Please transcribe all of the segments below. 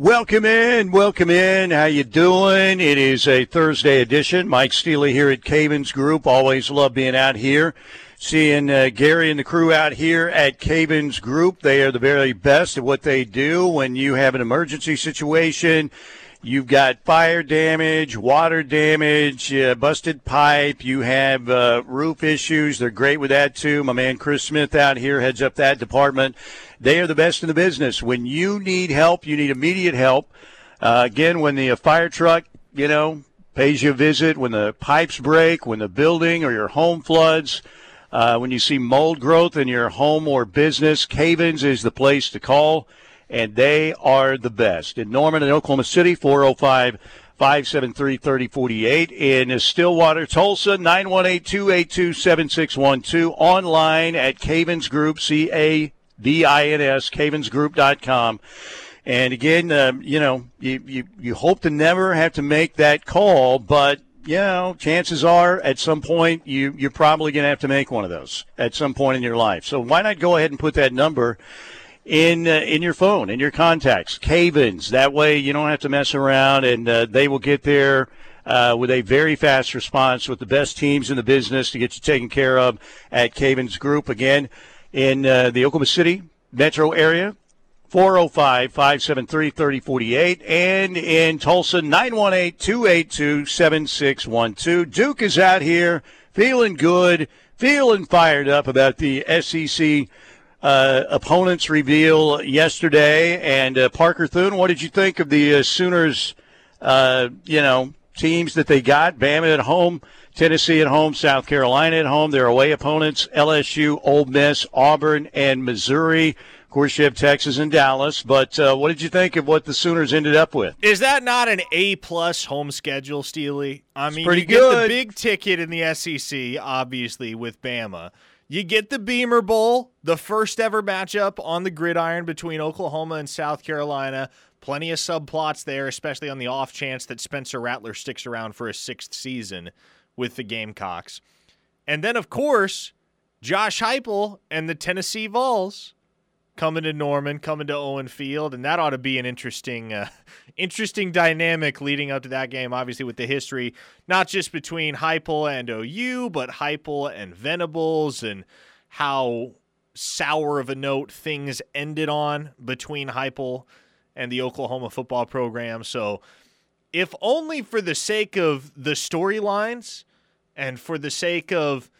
Welcome in, welcome in. How you doing? It is a Thursday edition. Mike Steely here at Cavins Group. Always love being out here, seeing uh, Gary and the crew out here at Cavins Group. They are the very best at what they do. When you have an emergency situation, you've got fire damage, water damage, uh, busted pipe. You have uh, roof issues. They're great with that too. My man Chris Smith out here heads up that department. They are the best in the business. When you need help, you need immediate help. Uh, again, when the uh, fire truck, you know, pays you a visit, when the pipes break, when the building or your home floods, uh, when you see mold growth in your home or business, Cavins is the place to call, and they are the best. In Norman and Oklahoma City, 405 573 3048. In Stillwater, Tulsa, 918 282 7612. Online at Cavins Group, C A V-I-N-S, cavinsgroup.com. And again, um, you know, you, you, you hope to never have to make that call, but you know, chances are at some point you, you're probably going to have to make one of those at some point in your life. So why not go ahead and put that number in uh, in your phone, in your contacts, Cavins. That way you don't have to mess around, and uh, they will get there. Uh, with a very fast response with the best teams in the business to get you taken care of at Cavins Group. Again, in uh, the Oklahoma City metro area. 405 573 3048. And in Tulsa, 918 282 7612. Duke is out here feeling good, feeling fired up about the SEC uh, opponents reveal yesterday. And uh, Parker Thune, what did you think of the uh, Sooners, uh, you know, teams that they got? Bama at home Tennessee at home, South Carolina at home. Their away opponents, LSU, Ole Miss, Auburn, and Missouri. Of course, you have Texas and Dallas. But uh, what did you think of what the Sooners ended up with? Is that not an A plus home schedule, Steely? I mean, pretty you good. get the big ticket in the SEC, obviously with Bama. You get the Beamer Bowl, the first ever matchup on the gridiron between Oklahoma and South Carolina. Plenty of subplots there, especially on the off chance that Spencer Rattler sticks around for a sixth season with the Gamecocks. And then, of course, Josh Heupel and the Tennessee Vols coming to Norman, coming to Owen Field, and that ought to be an interesting, uh, interesting dynamic leading up to that game. Obviously, with the history not just between Heupel and OU, but Heupel and Venables, and how sour of a note things ended on between Heupel and the Oklahoma football program. So, if only for the sake of the storylines and for the sake of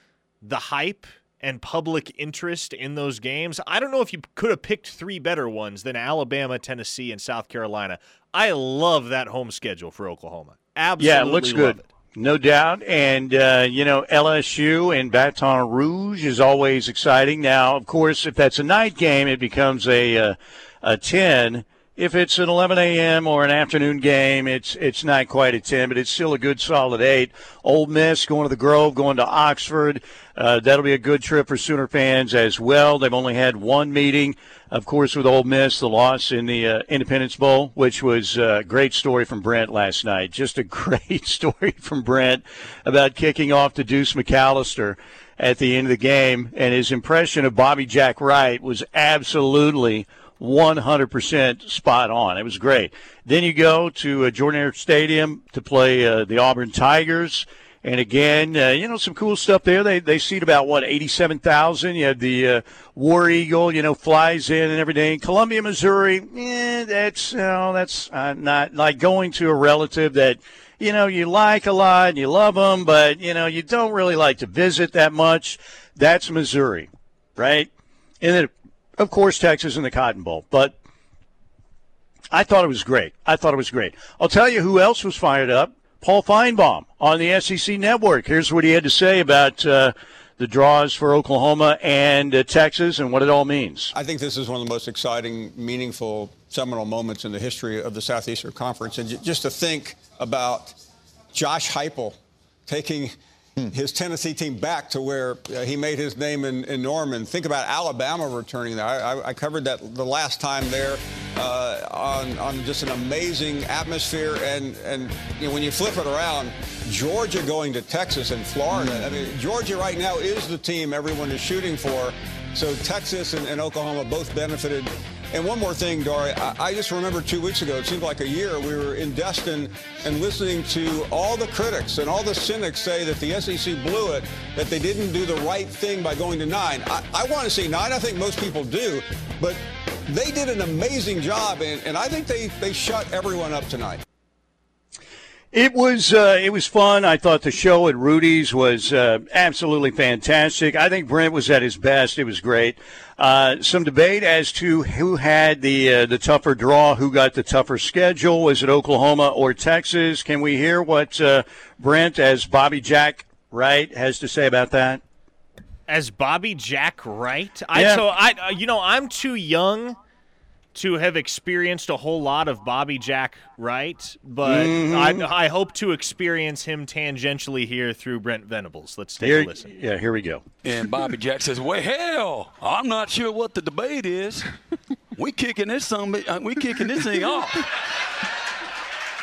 the hype and public interest in those games, I don't know if you could have picked three better ones than Alabama, Tennessee, and South Carolina. I love that home schedule for Oklahoma. Absolutely, yeah, it looks good. It. No doubt. And, uh, you know, LSU and Baton Rouge is always exciting. Now, of course, if that's a night game, it becomes a, uh, a 10 if it's an 11 a.m. or an afternoon game, it's it's not quite a 10, but it's still a good solid eight. Ole Miss going to the Grove, going to Oxford. Uh, that'll be a good trip for Sooner fans as well. They've only had one meeting, of course, with Ole Miss, the loss in the uh, Independence Bowl, which was a great story from Brent last night. Just a great story from Brent about kicking off to Deuce McAllister at the end of the game, and his impression of Bobby Jack Wright was absolutely 100% spot on. It was great. Then you go to uh, Jordan Hare Stadium to play uh, the Auburn Tigers. And again, uh, you know, some cool stuff there. They they seat about what eighty seven thousand. You have the uh, War Eagle, you know, flies in and everything. Columbia, Missouri, eh, that's you know, that's uh, not like going to a relative that you know you like a lot and you love them, but you know you don't really like to visit that much. That's Missouri, right? And then of course, Texas in the Cotton Bowl. But I thought it was great. I thought it was great. I'll tell you who else was fired up. Paul Finebaum on the SEC Network. Here's what he had to say about uh, the draws for Oklahoma and uh, Texas and what it all means. I think this is one of the most exciting, meaningful, seminal moments in the history of the Southeastern Conference. And just to think about Josh Heupel taking – his Tennessee team back to where uh, he made his name in, in, Norman. Think about Alabama returning there. I, I covered that the last time there uh, on, on just an amazing atmosphere. And, and you know, when you flip it around, Georgia going to Texas and Florida. I mean, Georgia right now is the team everyone is shooting for. So Texas and, and Oklahoma both benefited And one more thing, Dory, I, I just remember two weeks ago, it seemed like a year, we were in Destin and listening to all the critics and all the cynics say that the SEC blew it, that they didn't do the right thing by going to nine. I, I want to see nine. I think most people do. But they did an amazing job, and, and I think they, they shut everyone up tonight. It was uh, it was fun. I thought the show at Rudy's was uh, absolutely fantastic. I think Brent was at his best. It was great. Uh, some debate as to who had the uh, the tougher draw, who got the tougher schedule. Was it Oklahoma or Texas? Can we hear what uh, Brent, as Bobby Jack Wright, has to say about that? As Bobby Jack Wright, I Yeah. so I uh, you know I'm too young to have experienced a whole lot of Bobby Jack Wright, but Mm-hmm. I, I hope to experience him tangentially here through Brent Venables. Let's take Here, a listen. yeah, here we go. And Bobby Jack says, "Well, hell, I'm not sure what the debate is. We kicking this some, we kicking this thing off.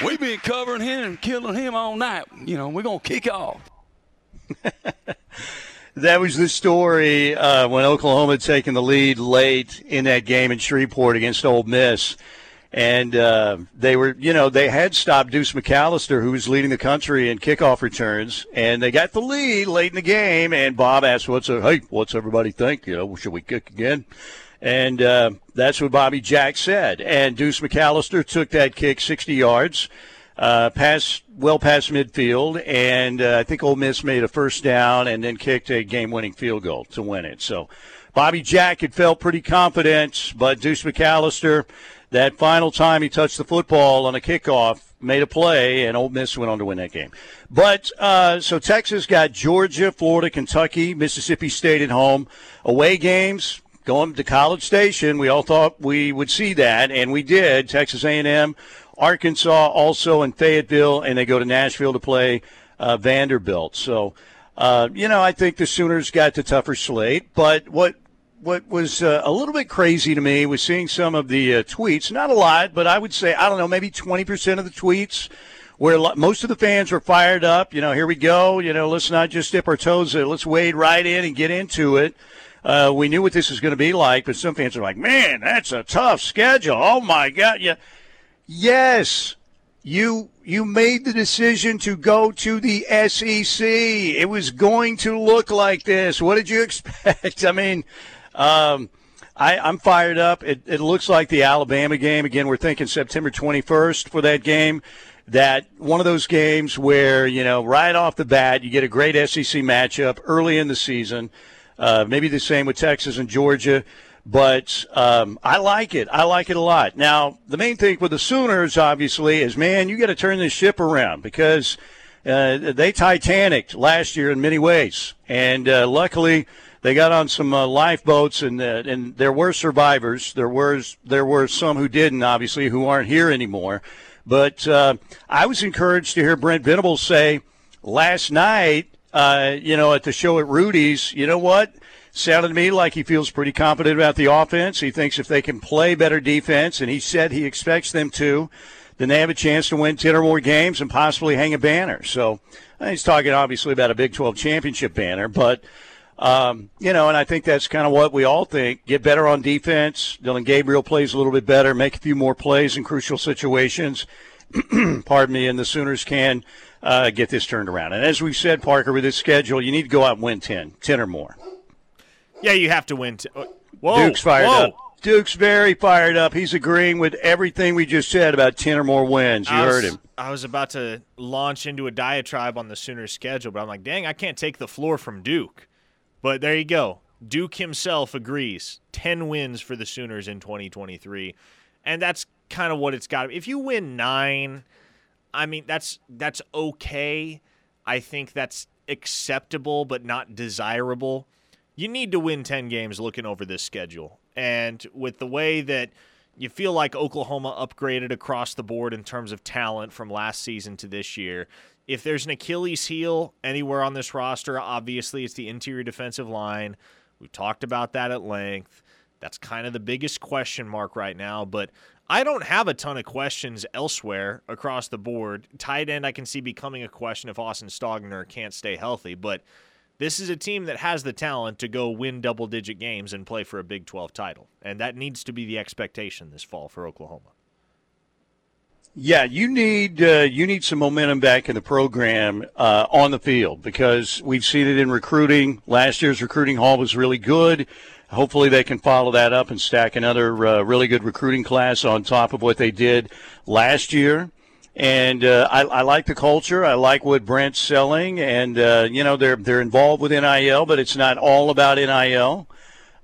We been covering him and killing him all night. You know, we're gonna kick off." That was the story uh, when Oklahoma had taken the lead late in that game in Shreveport against Ole Miss. And uh, they were, you know, they had stopped Deuce McAllister, who was leading the country in kickoff returns, and they got the lead late in the game. And Bob asked, "What's a, hey? What's everybody think? You know, should we kick again?" And uh, that's what Bobby Jack said. And Deuce McAllister took that kick 60 yards, uh, past well past midfield, and uh, I think Ole Miss made a first down and then kicked a game-winning field goal to win it. So Bobby Jack had felt pretty confident, but Deuce McAllister, that final time he touched the football on a kickoff, made a play, and Ole Miss went on to win that game. But uh, so Texas got Georgia, Florida, Kentucky, Mississippi State at home. Away games going to College Station. We all thought we would see that, and we did. Texas A&M, Arkansas, also in Fayetteville, and they go to Nashville to play uh, Vanderbilt. So, uh, you know, I think the Sooners got the tougher slate. But what what was uh, a little bit crazy to me was seeing some of the uh, tweets. Not a lot, but I would say I don't know, maybe twenty percent of the tweets. Where most of the fans were fired up, you know, here we go, you know, let's not just dip our toes in, let's wade right in and get into it. Uh, we knew what this was going to be like, but some fans are like, "Man, that's a tough schedule." Oh my God! Yeah, yes, you you made the decision to go to the SEC. It was going to look like this. What did you expect? I mean, um, I, I'm fired up. It, it looks like the Alabama game again. We're thinking September 21st for that game. That one of those games where you know right off the bat you get a great SEC matchup early in the season. Uh, maybe the same with Texas and Georgia, but um, I like it. I like it a lot. Now, the main thing with the Sooners, obviously, is man, you got to turn this ship around because uh, they Titanic last year in many ways, and uh, luckily they got on some uh, lifeboats, and uh, and there were survivors. There was there were some who didn't, obviously, who aren't here anymore. But uh, I was encouraged to hear Brent Venables say last night uh, you know, at the show at Rudy's, you know what? Sounded to me like he feels pretty confident about the offense. He thinks if they can play better defense, and he said he expects them to, then they have a chance to win 10 or more games and possibly hang a banner. So uh, he's talking obviously about a Big 12 championship banner, but. Um, you know, and I think that's kind of what we all think. Get better on defense. Dillon Gabriel plays a little bit better, make a few more plays in crucial situations. Pardon me, and the Sooners can uh, get this turned around. And as we said, Parker, with this schedule, you need to go out and win 10, 10 or more. Yeah, you have to win. T- uh, whoa, Duke's fired whoa. up. Duke's very fired up. He's agreeing with everything we just said about 10 or more wins. You was, heard him. I was about to launch into a diatribe on the Sooners schedule, but I'm like, dang, I can't take the floor from Duke. But there you go. Duke himself agrees. 10 wins for the Sooners in 2023. And that's kind of what it's got. If you win 9, I mean, that's that's okay. I think that's acceptable but not desirable. You need to win 10 games looking over this schedule. And with the way that you feel like Oklahoma upgraded across the board in terms of talent from last season to this year. If there's an Achilles heel anywhere on this roster, obviously it's the interior defensive line. We've talked about that at length. That's kind of the biggest question mark right now, but I don't have a ton of questions elsewhere across the board. Tight end, I can see becoming a question if Austin Stogner can't stay healthy, but This is a team that has the talent to go win double digit games and play for a Big 12 title. And that needs to be the expectation this fall for Oklahoma. Yeah, you need uh, you need some momentum back in the program uh, on the field because we've seen it in recruiting. Last year's recruiting haul was really good. Hopefully, they can follow that up and stack another uh, really good recruiting class on top of what they did last year. And uh, I, I, like the culture. I like what Brent's selling, and uh, you know they're they're involved with NIL, but it's not all about NIL.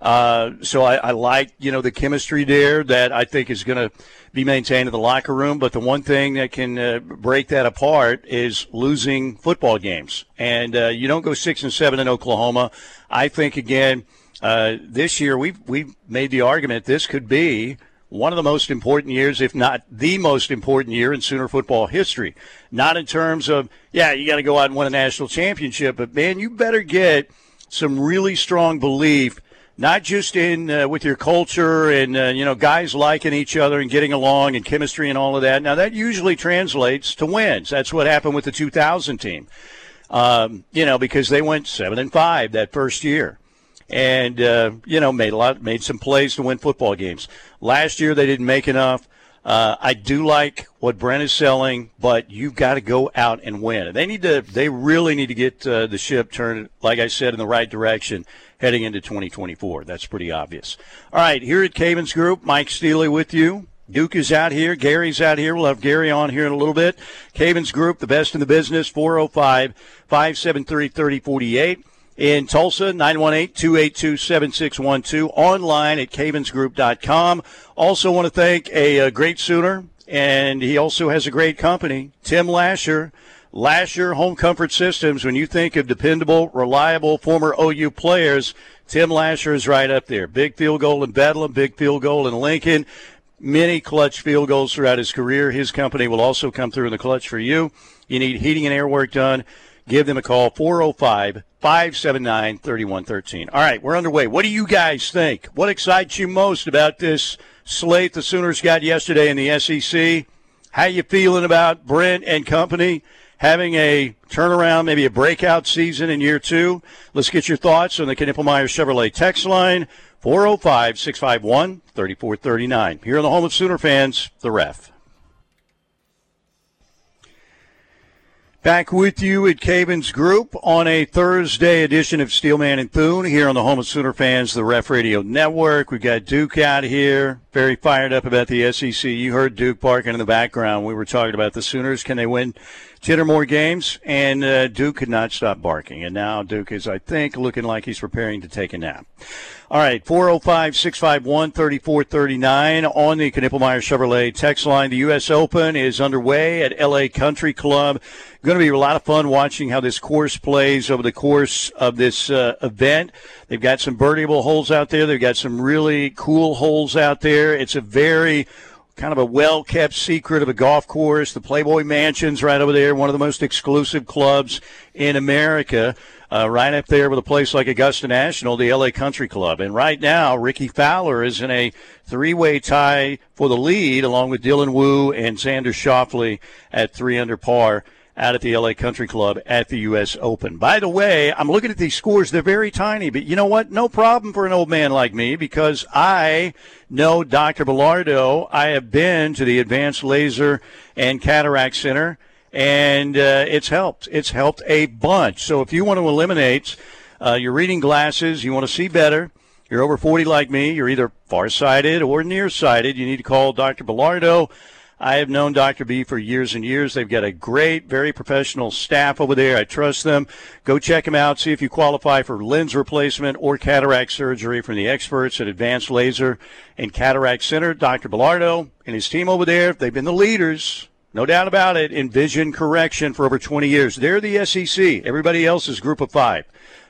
Uh, so I, I, like you know the chemistry there that I think is going to be maintained in the locker room. But the one thing that can uh, break that apart is losing football games, and uh, you don't go six and seven in Oklahoma. I think again uh, this year we've we've made the argument this could be one of the most important years, if not the most important year in Sooner football history. Not in terms of yeah, you got to go out and win a national championship, but man, you better get some really strong belief not just in uh, with your culture and uh, you know guys liking each other and getting along and chemistry and all of that. Now that usually translates to wins. That's what happened with the 2000 team. Um, you know because they went seven and five that first year, and uh, you know made a lot made some plays to win football games. Last year they didn't make enough. Uh, I do like what Brent is selling, but you've got to go out and win. They need to. They really need to get uh, the ship turned, like I said, in the right direction heading into 2024. That's pretty obvious. All right, here at Cavins Group, Mike Steely with you. Duke is out here. Gary's out here. We'll have Gary on here in a little bit. Cavins Group, the best in the business, 405 573 3048. In Tulsa, 918 282 7612. Online at cavinsgroup.com. Also, want to thank a, a great Sooner, and he also has a great company, Tim Lasher. Lasher Home Comfort Systems, when you think of dependable, reliable former OU players, Tim Lasher is right up there. Big field goal in Bedlam, big field goal in Lincoln, many clutch field goals throughout his career. His company will also come through in the clutch for you. You need heating and air work done. Give them a call, 405 579 3113. All right, we're underway. What do you guys think? What excites you most about this slate the Sooners got yesterday in the SEC? How you feeling about Brent and company? having a turnaround, maybe a breakout season in year two? Let's get your thoughts on the Knippelmeyer Chevrolet text line 405 651 3439. Here on the home of Sooner fans, the ref. Back with you at Cavins Group on a Thursday edition of Steelman and Thune here on the home of Sooner fans, the Ref Radio Network. We've got Duke out here, very fired up about the SEC. You heard Duke barking in the background. We were talking about the Sooners. Can they win 10 or more games? And uh, Duke could not stop barking. And now Duke is, I think, looking like he's preparing to take a nap. All right, 405 651 3439 on the Knippelmeyer Chevrolet text line. The U.S. Open is underway at LA Country Club. Going to be a lot of fun watching how this course plays over the course of this uh, event. They've got some birdieable holes out there. They've got some really cool holes out there. It's a very kind of a well kept secret of a golf course. The Playboy Mansion's right over there, one of the most exclusive clubs in America uh, right up there with a place like Augusta National, the LA Country Club. And right now, Rickie Fowler is in a three way tie for the lead, along with Dylan Wu and Xander Schauffele at three under par out at the LA Country Club at the U.S. Open. By the way, I'm looking at these scores. They're very tiny, but you know what? No problem for an old man like me because I know Dr. Bellardo. I have been to the Advanced Laser and Cataract Center and uh, it's helped. It's helped a bunch. So if you want to eliminate uh, your reading glasses, you want to see better, you're over 40 like me, you're either farsighted or nearsighted, you need to call Dr. Bellardo. I have known Dr. B for years and years. They've got a great, very professional staff over there. I trust them. Go check them out. See if you qualify for lens replacement or cataract surgery from the experts at Advanced Laser and Cataract Center. Dr. Bellardo and his team over there, they've been the leaders no doubt about it, in vision correction for over 20 years. They're the SEC. Everybody else is group of five.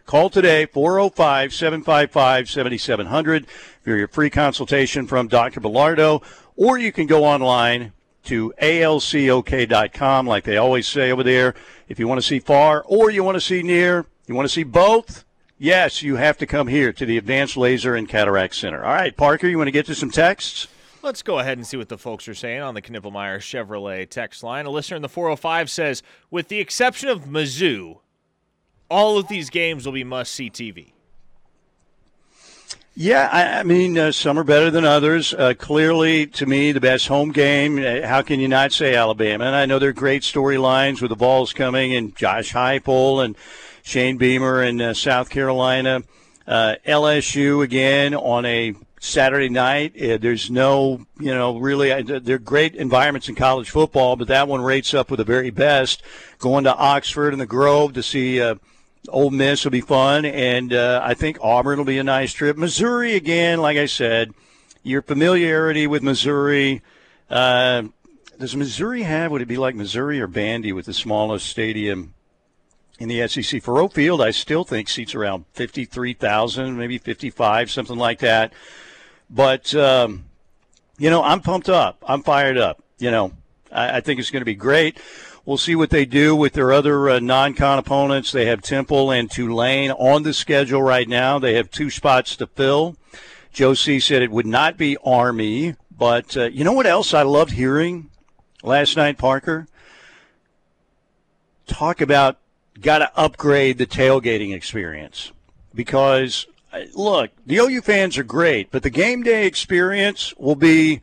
Call today, 405 755 7700 for your free consultation from Dr. Bellardo, or you can go online to alcok.com, like they always say over there. If you want to see far or you want to see near, you want to see both, yes, you have to come here to the Advanced Laser and Cataract Center. All right, Parker, you want to get to some texts? Let's go ahead and see what the folks are saying on the Knippelmeyer Chevrolet text line. A listener in the 405 says, with the exception of Mizzou, all of these games will be must see TV. Yeah, I, I mean, uh, some are better than others. Uh, clearly, to me, the best home game. Uh, how can you not say Alabama? And I know there are great storylines with the Vols coming and Josh Heupel and Shane Beamer in uh, South Carolina. Uh, LSU again on a Saturday night. There's no, you know, really, they're great environments in college football, but that one rates up with the very best. Going to Oxford and the Grove to see Ole Miss will be fun, and uh, I think Auburn will be a nice trip. Missouri again, like I said, your familiarity with Missouri. Uh, does Missouri have? Would it be like Missouri or Vandy with the smallest stadium in the SEC? Faurot Field, I still think seats around fifty-three thousand, maybe fifty-five, something like that. But um, you know, I'm pumped up. I'm fired up. You know, I, I think it's going to be great. We'll see what they do with their other uh, non-con opponents. They have Temple and Tulane on the schedule right now. They have two spots to fill. Joe C said it would not be Army, but uh, you know what else I loved hearing last night, Parker? Talk about got to upgrade the tailgating experience because uh, look, the OU fans are great, but the game day experience will be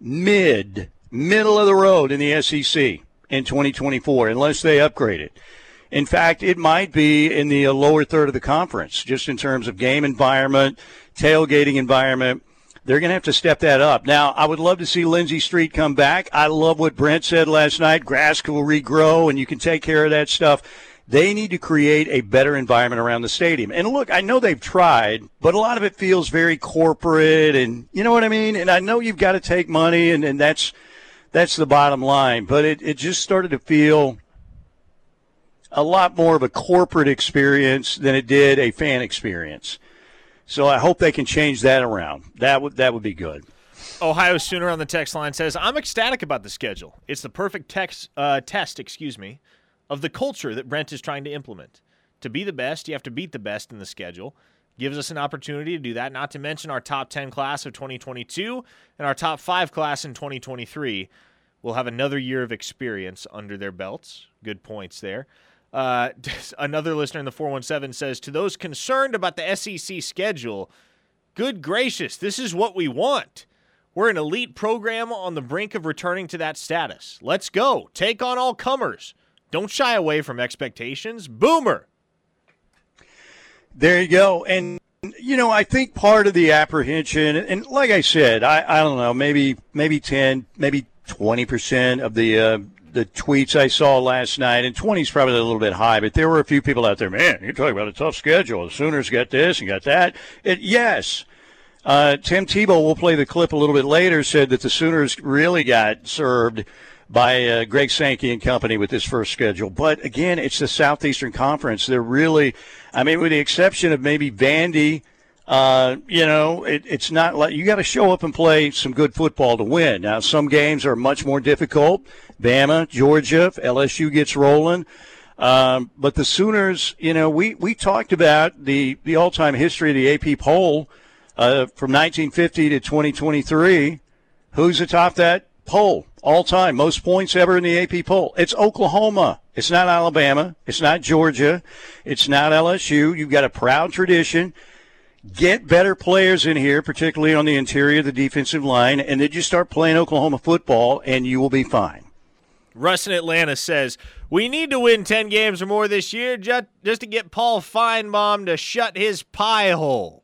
mid, middle of the road in the SEC in 2024 unless they upgrade it. In fact, it might be in the uh, lower third of the conference, just in terms of game environment, tailgating environment. They're going to have to step that up. Now, I would love to see Lindsey Street come back. I love what Brent said last night. Grass will regrow, and you can take care of that stuff. They need to create a better environment around the stadium. And look, I know they've tried, but a lot of it feels very corporate, and you know what I mean? And I know you've got to take money, and, and that's – that's the bottom line. But it, it just started to feel a lot more of a corporate experience than it did a fan experience. So I hope they can change that around. That would that would be good. Ohio Sooner on the text line says, "I'm ecstatic about the schedule. It's the perfect text, uh, test, excuse me, of the culture that Brent is trying to implement. To be the best, you have to beat the best in the schedule gives us an opportunity to do that, not to mention our top 10 class of 2022 and our top 5 class in 2023 will have another year of experience under their belts. Good points there. Uh, another listener in the 417 says To those concerned about the SEC schedule, good gracious, this is what we want. We're an elite program on the brink of returning to that status. Let's go. Take on all comers. Don't shy away from expectations. Boomer. There you go. And you know, I think part of the apprehension, and like I said, I, I don't know, maybe maybe ten, maybe twenty percent of the uh, the tweets I saw last night, and twenty is probably a little bit high, but there were a few people out there. Man, you're talking about a tough schedule. The Sooners got this and got that. It, yes. Uh, Tim Tebow, we'll play the clip a little bit later, said that the Sooners really got served by uh, Greg Sankey and company with this first schedule. But again, it's the Southeastern Conference. They're really, I mean, with the exception of maybe Vandy, uh, you know, it, it's not like you got to show up and play some good football to win. Now, some games are much more difficult. Bama, Georgia, LSU gets rolling. Um, but the Sooners, you know, we, we talked about the, the all time history of the AP poll uh, from 1950 to 2023. Who's atop that poll? all time, most points ever in the AP poll. It's Oklahoma. It's not Alabama. It's not Georgia. It's not LSU. You've got a proud tradition. Get better players in here, particularly on the interior of the defensive line, and then you start playing Oklahoma football, and you will be fine. Russ in Atlanta says, We need to win 10 games or more this year just, just to get Paul Finebaum to shut his pie hole.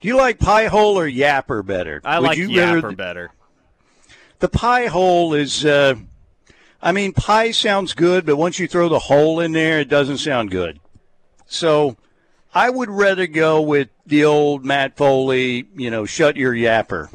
Do you like pie hole or yapper better? I Would like yapper rather, better the pie hole is. Uh, I mean, pie sounds good, but once you throw the hole in there, it doesn't sound good. So, I would rather go with the old Matt Foley. You know, shut your yapper.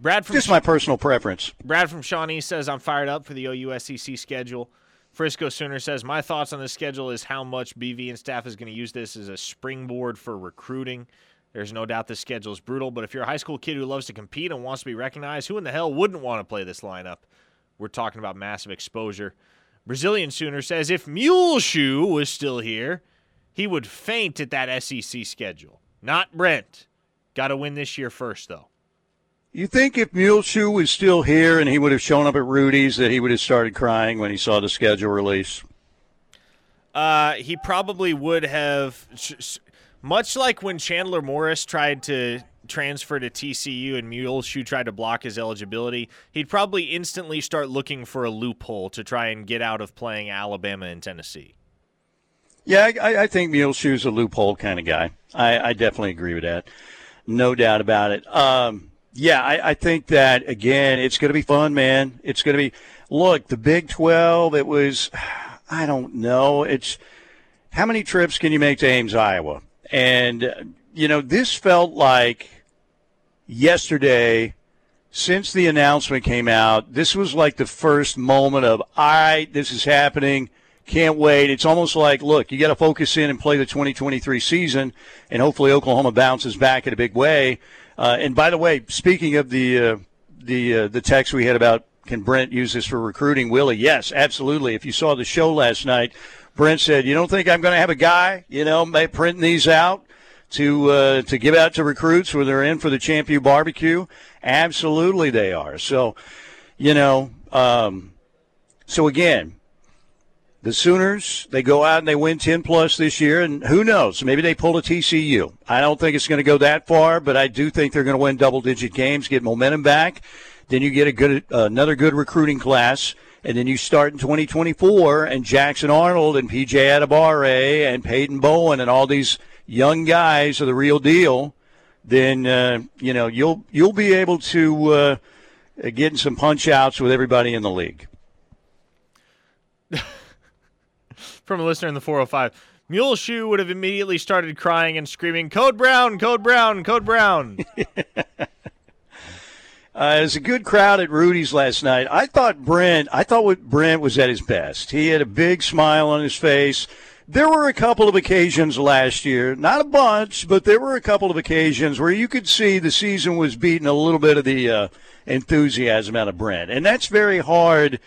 Brad from just my personal preference. Brad from Shawnee says I'm fired up for the OU SEC schedule. Frisco Sooner says my thoughts on the schedule is how much BV and staff is going to use this as a springboard for recruiting. There's no doubt this schedule is brutal, but if you're a high school kid who loves to compete and wants to be recognized, who in the hell wouldn't want to play this lineup? We're talking about massive exposure. Brazilian Sooner says if Muleshoe was still here, he would faint at that SEC schedule. Not Brent. Got to win this year first, though. You think if Muleshoe was still here and he would have shown up at Rudy's, that he would have started crying when he saw the schedule release? Uh, he probably would have, much like when Chandler Morris tried to transfer to TCU and Muleshoe tried to block his eligibility, he'd probably instantly start looking for a loophole to try and get out of playing Alabama and Tennessee. Yeah, I, I think Muleshoe's a loophole kind of guy. I, I, definitely agree with that. No doubt about it. Um, yeah, I, I think that, again, it's going to be fun, man. It's going to be, look, the Big 12, it was, I don't know. It's, how many trips can you make to Ames, Iowa? And, you know, this felt like yesterday, since the announcement came out, this was like the first moment of, all right, this is happening. Can't wait. It's almost like, look, you got to focus in and play the 2023 season, and hopefully Oklahoma bounces back in a big way. Uh, and by the way, speaking of the uh, the uh, the text we had about can Brent use this for recruiting, Willie? Yes, absolutely. If you saw the show last night, Brent said, "You don't think I'm going to have a guy, you know, printing these out?" to uh, to give out to recruits when they're in for the Champion Barbecue? Absolutely, they are. So, you know, um, so again, the Sooners they go out and they win ten plus this year, and who knows? Maybe they pull a TCU. I don't think it's going to go that far, but I do think they're going to win double digit games, get momentum back. Then you get a good uh, another good recruiting class. And then you start in 2024, and Jackson Arnold and PJ Adebawore and Peyton Bowen and all these young guys are the real deal, then uh, you know you'll you'll be able to uh, get in some punch outs with everybody in the league. From a listener in the 405, Mule Shoe would have immediately started crying and screaming, "Code Brown, Code Brown, Code Brown." Uh, it was a good crowd at Rudy's last night. I thought Brent, I thought what Brent was at his best. He had a big smile on his face. There were a couple of occasions last year, not a bunch, but there were a couple of occasions where you could see the season was beating a little bit of the uh, enthusiasm out of Brent. And that's very hard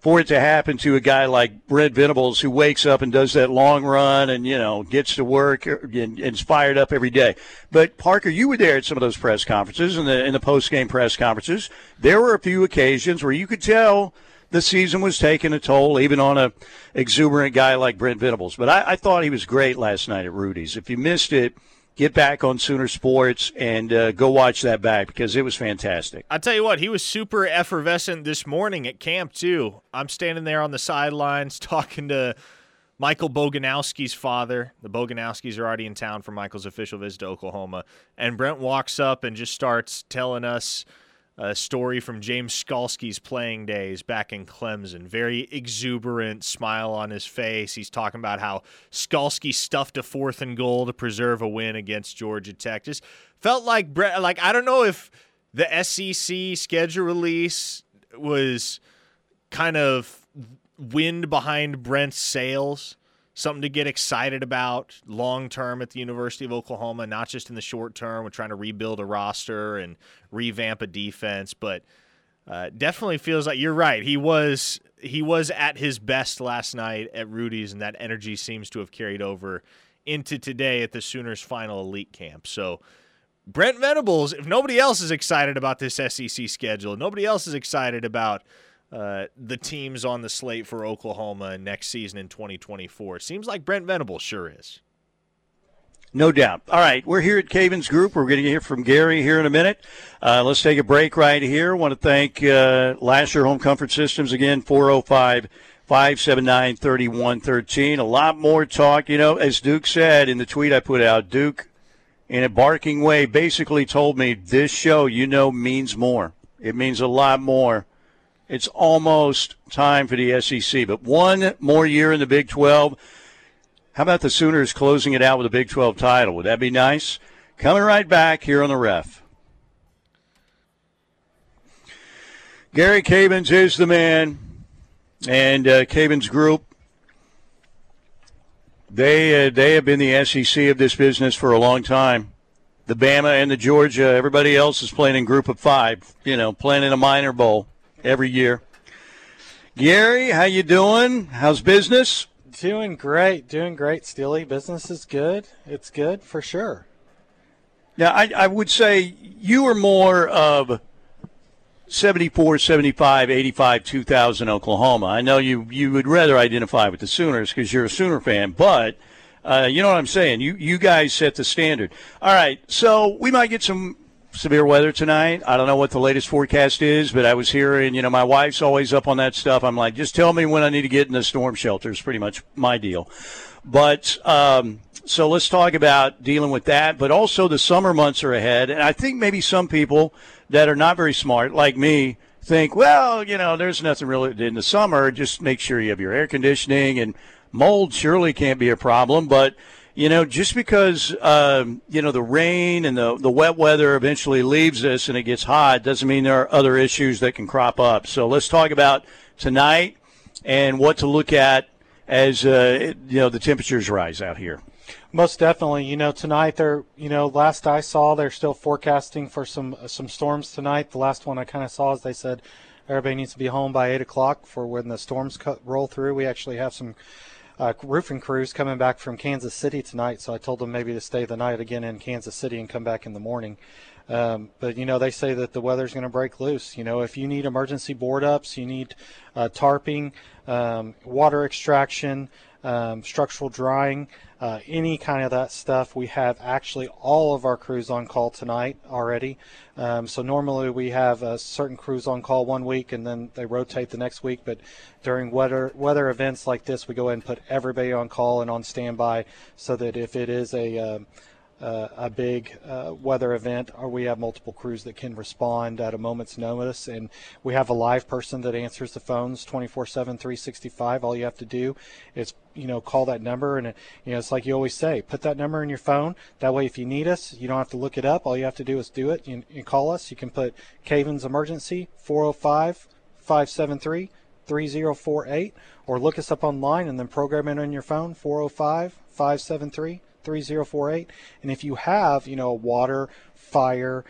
for it to happen to a guy like Brent Venables who wakes up and does that long run and, you know, gets to work and, and is fired up every day. But Parker, you were there at some of those press conferences and the, in the post game press conferences. There were a few occasions where you could tell – the season was taking a toll, even on a exuberant guy like Brent Venables. But I, I thought he was great last night at Rudy's. If you missed it, get back on Sooner Sports and uh, go watch that back because it was fantastic. I tell you what, he was super effervescent this morning at camp too. I'm standing there on the sidelines talking to Michael Boganowski's father. The Boganowskis are already in town for Michael's official visit to Oklahoma, and Brent walks up and just starts telling us a story from James Skalski's playing days back in Clemson. Very exuberant smile on his face. He's talking about how Skalski stuffed a fourth and goal to preserve a win against Georgia Tech. Just felt like like I don't know if the SEC schedule release was kind of wind behind Brent's sails something to get excited about long term at the University of Oklahoma, not just in the short term. We're trying to rebuild a roster and revamp a defense, but uh, definitely feels like you're right. He was he was at his best last night at Rudy's, and that energy seems to have carried over into today at the Sooners' final elite camp. So. Brent Venables, if nobody else is excited about this SEC schedule, nobody else is excited about uh, the teams on the slate for Oklahoma next season in 2024. It seems like Brent Venables sure is. No doubt. All right, we're here at Cavins Group. We're going to hear from Gary here in a minute. Uh, let's take a break right here. Want to thank uh, Lasher Home Comfort Systems again, 405 579 3113. A lot more talk. You know, as Duke said in the tweet I put out, Duke, in a barking way, basically told me this show, you know, means more. It means a lot more it's almost time for the SEC. But one more year in the Big 12. How about the Sooners closing it out with a Big 12 title? Would that be nice? Coming right back here on the ref. Gary Cavins is the man, and uh, Cavins Group. They uh, they have been the SEC of this business for a long time. The Bama and the Georgia, everybody else is playing in Group of Five. You know, playing in a minor bowl every year. Gary, how you doing? How's business? Doing great, doing great, Steely. Business is good. It's good for sure. Now, I, I would say you are more of 74, 75, 85, 2000 Oklahoma. I know you, you would rather identify with the Sooners because you're a Sooner fan, but uh, you know what I'm saying. You you guys set the standard. All right, so we might get some severe weather tonight. I don't know what the latest forecast is, but I was hearing, you know, my wife's always up on that stuff. I'm like, just tell me when I need to get in the storm shelter. Is pretty much my deal. But um, so let's talk about dealing with that. But also the summer months are ahead, and I think maybe some people that are not very smart, like me, think, well, you know, there's nothing really in the summer. Just make sure you have your air conditioning and mold surely can't be a problem, but you know, just because um, you know the rain and the the wet weather eventually leaves us and it gets hot doesn't mean there are other issues that can crop up. So let's talk about tonight and what to look at as uh, you know the temperatures rise out here. Most definitely. You know, tonight they're, you know, last I saw, they're still forecasting for some some storms tonight. The last one I kind of saw is they said everybody needs to be home by eight o'clock for when the storms cut, roll through. We actually have some uh, roofing crews coming back from Kansas City tonight, so I told them maybe to stay the night again in Kansas City and come back in the morning. Um, but you know, they say that the weather's going to break loose. You know, if you need emergency board ups, you need uh, tarping, um, water extraction, um, structural drying uh, any kind of that stuff. We have actually all of our crews on call tonight already. Um, so normally we have a certain crews on call one week and then they rotate the next week. But during weather weather events like this, we go ahead and put everybody on call and on standby so that if it is a uh, uh, a big uh, weather event, or we have multiple crews that can respond at a moment's notice. And we have a live person that answers the phones 24 7, 365. All you have to do is, you know, call that number. And, you know, it's like you always say, put that number in your phone. That way, if you need us, you don't have to look it up. All you have to do is do it. You, call us. You can put Cavin's Emergency 405 573 3048 or look us up online and then program it on your phone 405 573 3048. And if you have, you know, a water, fire,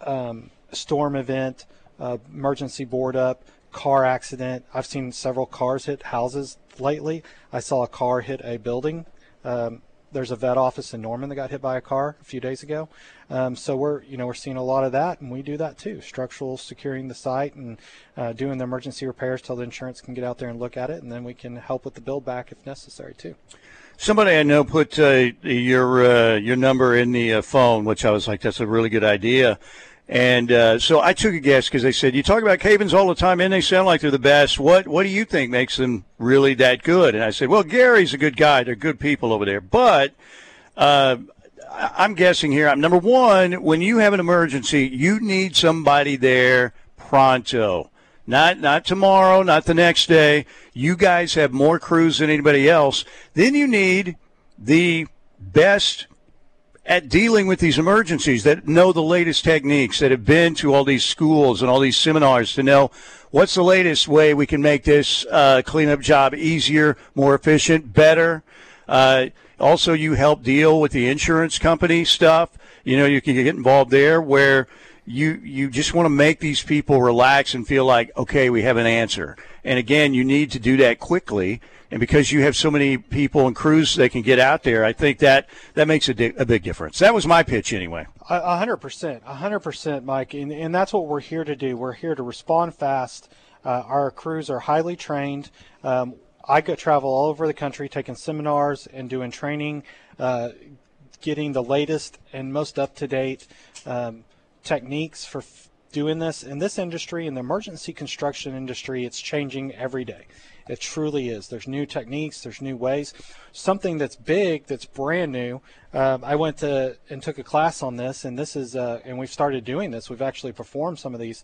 um, storm event, uh, emergency board up, car accident, I've seen several cars hit houses lately. I saw a car hit a building. Um, there's a vet office in Norman that got hit by a car a few days ago. Um, so we're you know we're seeing a lot of that, and we do that too. Structural securing the site and uh, doing the emergency repairs till the insurance can get out there and look at it, and then we can help with the build back if necessary too. Somebody I know put uh, your uh, your number in the uh, phone, which I was like, that's a really good idea. And uh, so I took a guess because they said you talk about Cavins all the time, and they sound like they're the best. What what do you think makes them really that good? And I said, well, Gary's a good guy. They're good people over there, but. Uh, I'm guessing here. I'm number one. When you have an emergency, you need somebody there pronto. Not not tomorrow, not the next day. You guys have more crews than anybody else. Then you need the best at dealing with these emergencies that know the latest techniques that have been to all these schools and all these seminars to know what's the latest way we can make this uh, cleanup job easier, more efficient, better. Uh, also, you help deal with the insurance company stuff. You know, you can get involved there where you you just want to make these people relax and feel like okay we have an answer and again you need to do that quickly and because you have so many people and crews that can get out there i think that that makes a, di- a big difference. That was my pitch anyway. A hundred percent a hundred percent mike. And, and that's what we're here to do. We're here to respond fast. Uh, our crews are highly trained. Um, i travel all over the country taking seminars and doing training uh, getting the latest and most up to date um, techniques for doing this in this industry in the emergency construction industry it's changing every day. It truly is. There's new techniques there's new ways. Something that's big that's brand new uh, i went to and took a class on this and this is uh, and we've started doing this. We've actually performed some of these.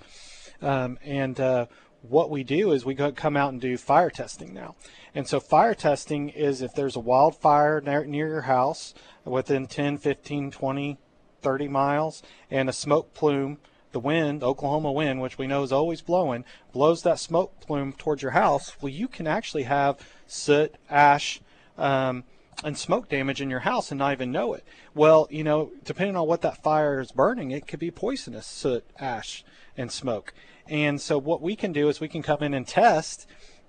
Um, and uh, what we do is we go, come out and do fire testing now. And so fire testing is if there's a wildfire near, near your house within 10, 15, 20, 30 miles, and a smoke plume, the wind, Oklahoma wind, which we know is always blowing, blows that smoke plume towards your house, well, you can actually have soot, ash, um, and smoke damage in your house and not even know it. Well, you know, depending on what that fire is burning, it could be poisonous soot, ash, and smoke. And so, what we can do is we can come in and test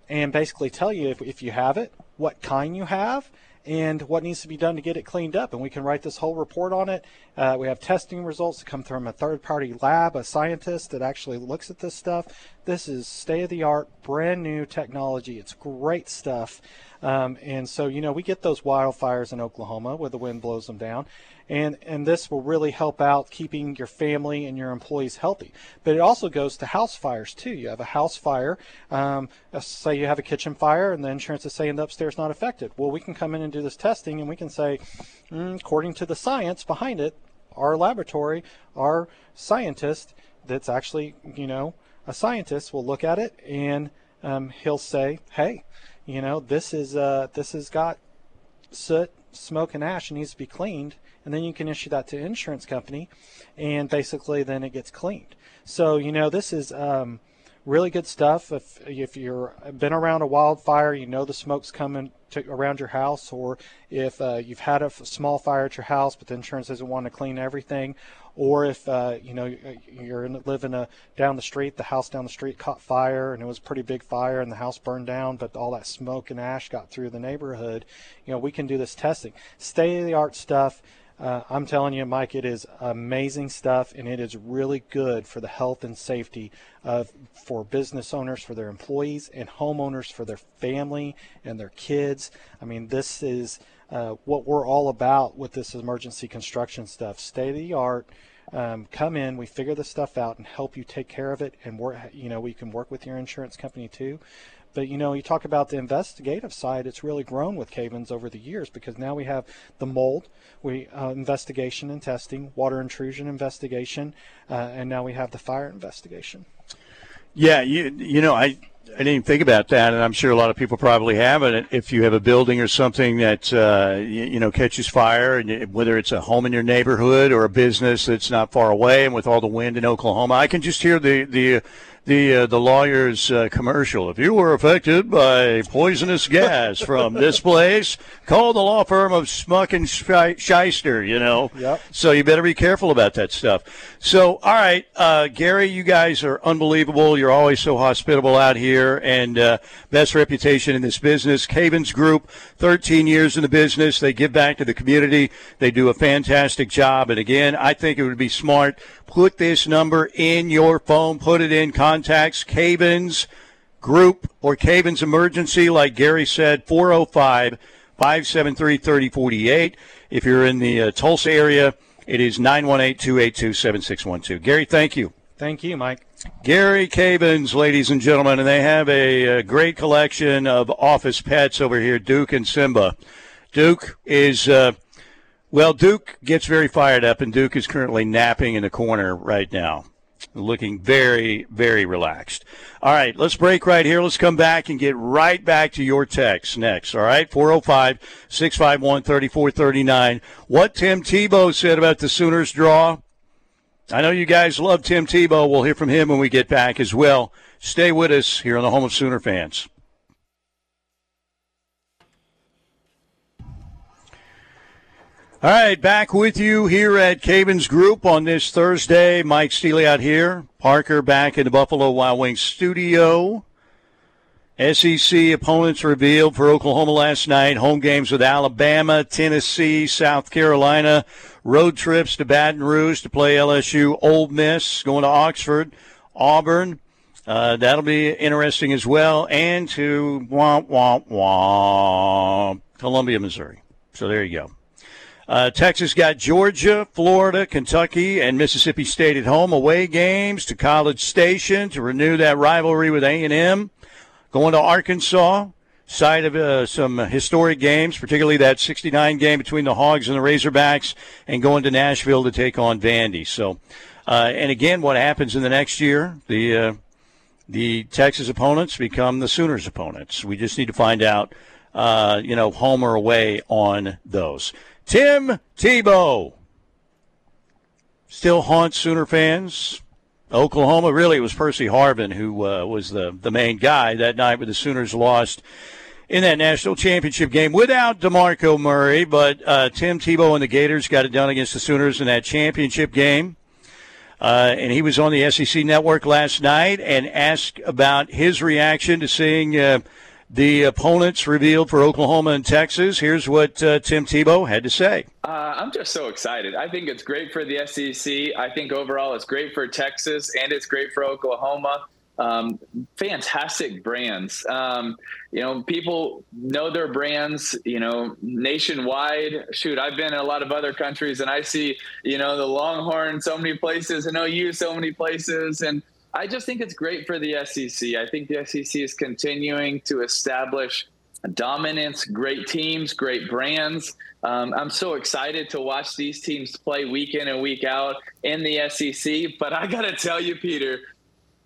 and basically tell you if, if you have it, what kind you have, and what needs to be done to get it cleaned up. And we can write this whole report on it. Uh, we have testing results that come from a third party lab, a scientist that actually looks at this stuff. This is state of the art, brand new technology. It's great stuff. Um, and so, you know, we get those wildfires in Oklahoma where the wind blows them down and and this will really help out keeping your family and your employees healthy. But it also goes to house fires too. You have a house fire, um, say you have a kitchen fire, and the insurance is saying the upstairs not affected. Well, we can come in and do this testing, and we can say, mm, according to the science behind it, our laboratory, our scientist that's actually you know a scientist will look at it and um, he'll say, hey, you know this is uh, this has got soot, smoke, and ash, and needs to be cleaned and then you can issue that to insurance company, and basically then it gets cleaned. So you know this is um, really good stuff. If if you're been around a wildfire, you know the smoke's coming to, around your house, or if uh, you've had a small fire at your house, but the insurance doesn't want to clean everything, or if uh, you know you're living a, down the street, the house down the street caught fire and it was a pretty big fire and the house burned down, but all that smoke and ash got through the neighborhood. You know we can do this testing, state of the art stuff. Uh, I'm telling you, Mike, it is amazing stuff, and it is really good for the health and safety of for business owners, for their employees, and homeowners for their family and their kids. I mean, this is uh, what we're all about with this emergency construction stuff. State of the art. Um, come in, we figure this stuff out, and help you take care of it. And work, you know, we can work with your insurance company too. But you know, you talk about the investigative side; it's really grown with Cavins over the years because now we have the mold, we uh, investigation and testing, water intrusion investigation, uh, and now we have the fire investigation. Yeah, you you know I. I didn't even think about that, and I'm sure a lot of people probably have it. If you have a building or something that uh, you, you, know catches fire, and whether it's a home in your neighborhood or a business that's not far away, and with all the wind in Oklahoma, I can just hear the the the uh, the lawyer's uh, commercial. If you were affected by poisonous gas from this place, call the law firm of Smuck and Shyster. You know, yep. so you better be careful about that stuff. So, all right, uh, Gary, you guys are unbelievable. You're always so hospitable out here, and uh, best reputation in this business. Cavins Group, 13 years in the business. They give back to the community. They do a fantastic job. And again, I think it would be smart put this number in your phone, put it in contacts, Cavins Group or Cavins Emergency, like Gary said, 405 573 3048. If you're in the uh, Tulsa area, it is 918 282 7612. Gary, thank you. Thank you, Mike. Gary Cavins, ladies and gentlemen, and they have a, a, great collection of office pets over here, Duke and Simba. Duke is uh, well, Duke gets very fired up, and Duke is currently napping in the corner right now, looking very, very relaxed. All right, let's break right here. Let's come back and get right back to your text next. All right, 405 651 3439. What Tim Tebow said about the Sooners draw. I know you guys love Tim Tebow. We'll hear from him when we get back as well. Stay with us here on the Home of Sooner Fans. All right, back with you here at Cavins Group on this Thursday. Mike Steely out here. Parker back in the Buffalo Wild Wings studio. SEC opponents revealed for Oklahoma last night. Home games with Alabama, Tennessee, South Carolina. Road trips to Baton Rouge to play LSU, Ole Miss, going to Oxford, Auburn. Uh, that'll be interesting as well. And to wah, wah, wah, Columbia, Missouri. So there you go. Uh, Texas got Georgia, Florida, Kentucky, and Mississippi State at home. Away games to College Station to renew that rivalry with A&M. Going to Arkansas, site of uh, some historic games, particularly that 69 game between the Hogs and the Razorbacks, and going to Nashville to take on Vandy. So, uh, and again, what happens in the next year? The uh, the Texas opponents become the Sooners opponents. We just need to find out, uh, you know, home or away on those. Tim Tebow still haunts Sooner fans. Oklahoma, really, it was Percy Harvin who uh, was the, the main guy that night, but the Sooners lost in that national championship game without DeMarco Murray. But uh, Tim Tebow and the Gators got it done against the Sooners in that championship game. Uh, and he was on the SEC network last night and asked about his reaction to seeing uh, The opponents revealed for Oklahoma and Texas. Here's what uh, Tim Tebow had to say. Uh, I'm just so excited. I think it's great for the SEC. I think overall it's great for Texas and it's great for Oklahoma. Um, fantastic brands. Um, you know, people know their brands, you know, nationwide. Shoot, I've been in a lot of other countries and I see, you know, the Longhorn so many places and OU so many places. And I just think it's great for the SEC. I think the SEC is continuing to establish dominance, great teams, great brands. Um, I'm so excited to watch these teams play week in and week out in the SEC. But I got to tell you, Peter,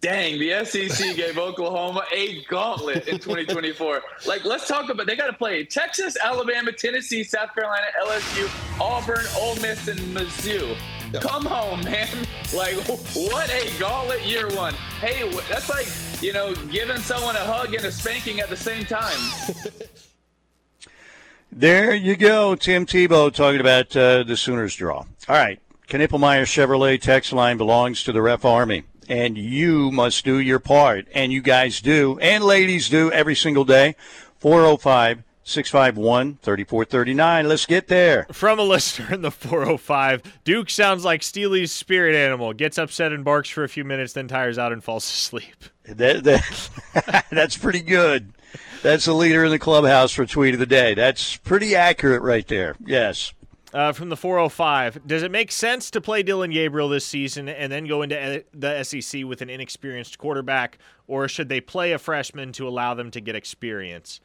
dang, the SEC gave Oklahoma a gauntlet in 2024. like, let's talk about they got to play Texas, Alabama, Tennessee, South Carolina, LSU, Auburn, Ole Miss, and Mizzou. Come home, man. Like, what a gauntlet year one. Hey, that's like, you know, giving someone a hug and a spanking at the same time. there you go. Tim Tebow talking about uh, the Sooners draw. All right. Knippelmeyer Chevrolet text line belongs to the Ref Army. And you must do your part. And you guys do. And ladies do every single day. 405 651 3439. Let's get there. From a listener in the 405, Duke sounds like Steely's spirit animal. Gets upset and barks for a few minutes, then tires out and falls asleep. That, that, that's pretty good. That's the leader in the clubhouse for tweet of the day. That's pretty accurate right there. Yes. Uh, from the 405, does it make sense to play Dillon Gabriel this season and then go into the SEC with an inexperienced quarterback, or should they play a freshman to allow them to get experience?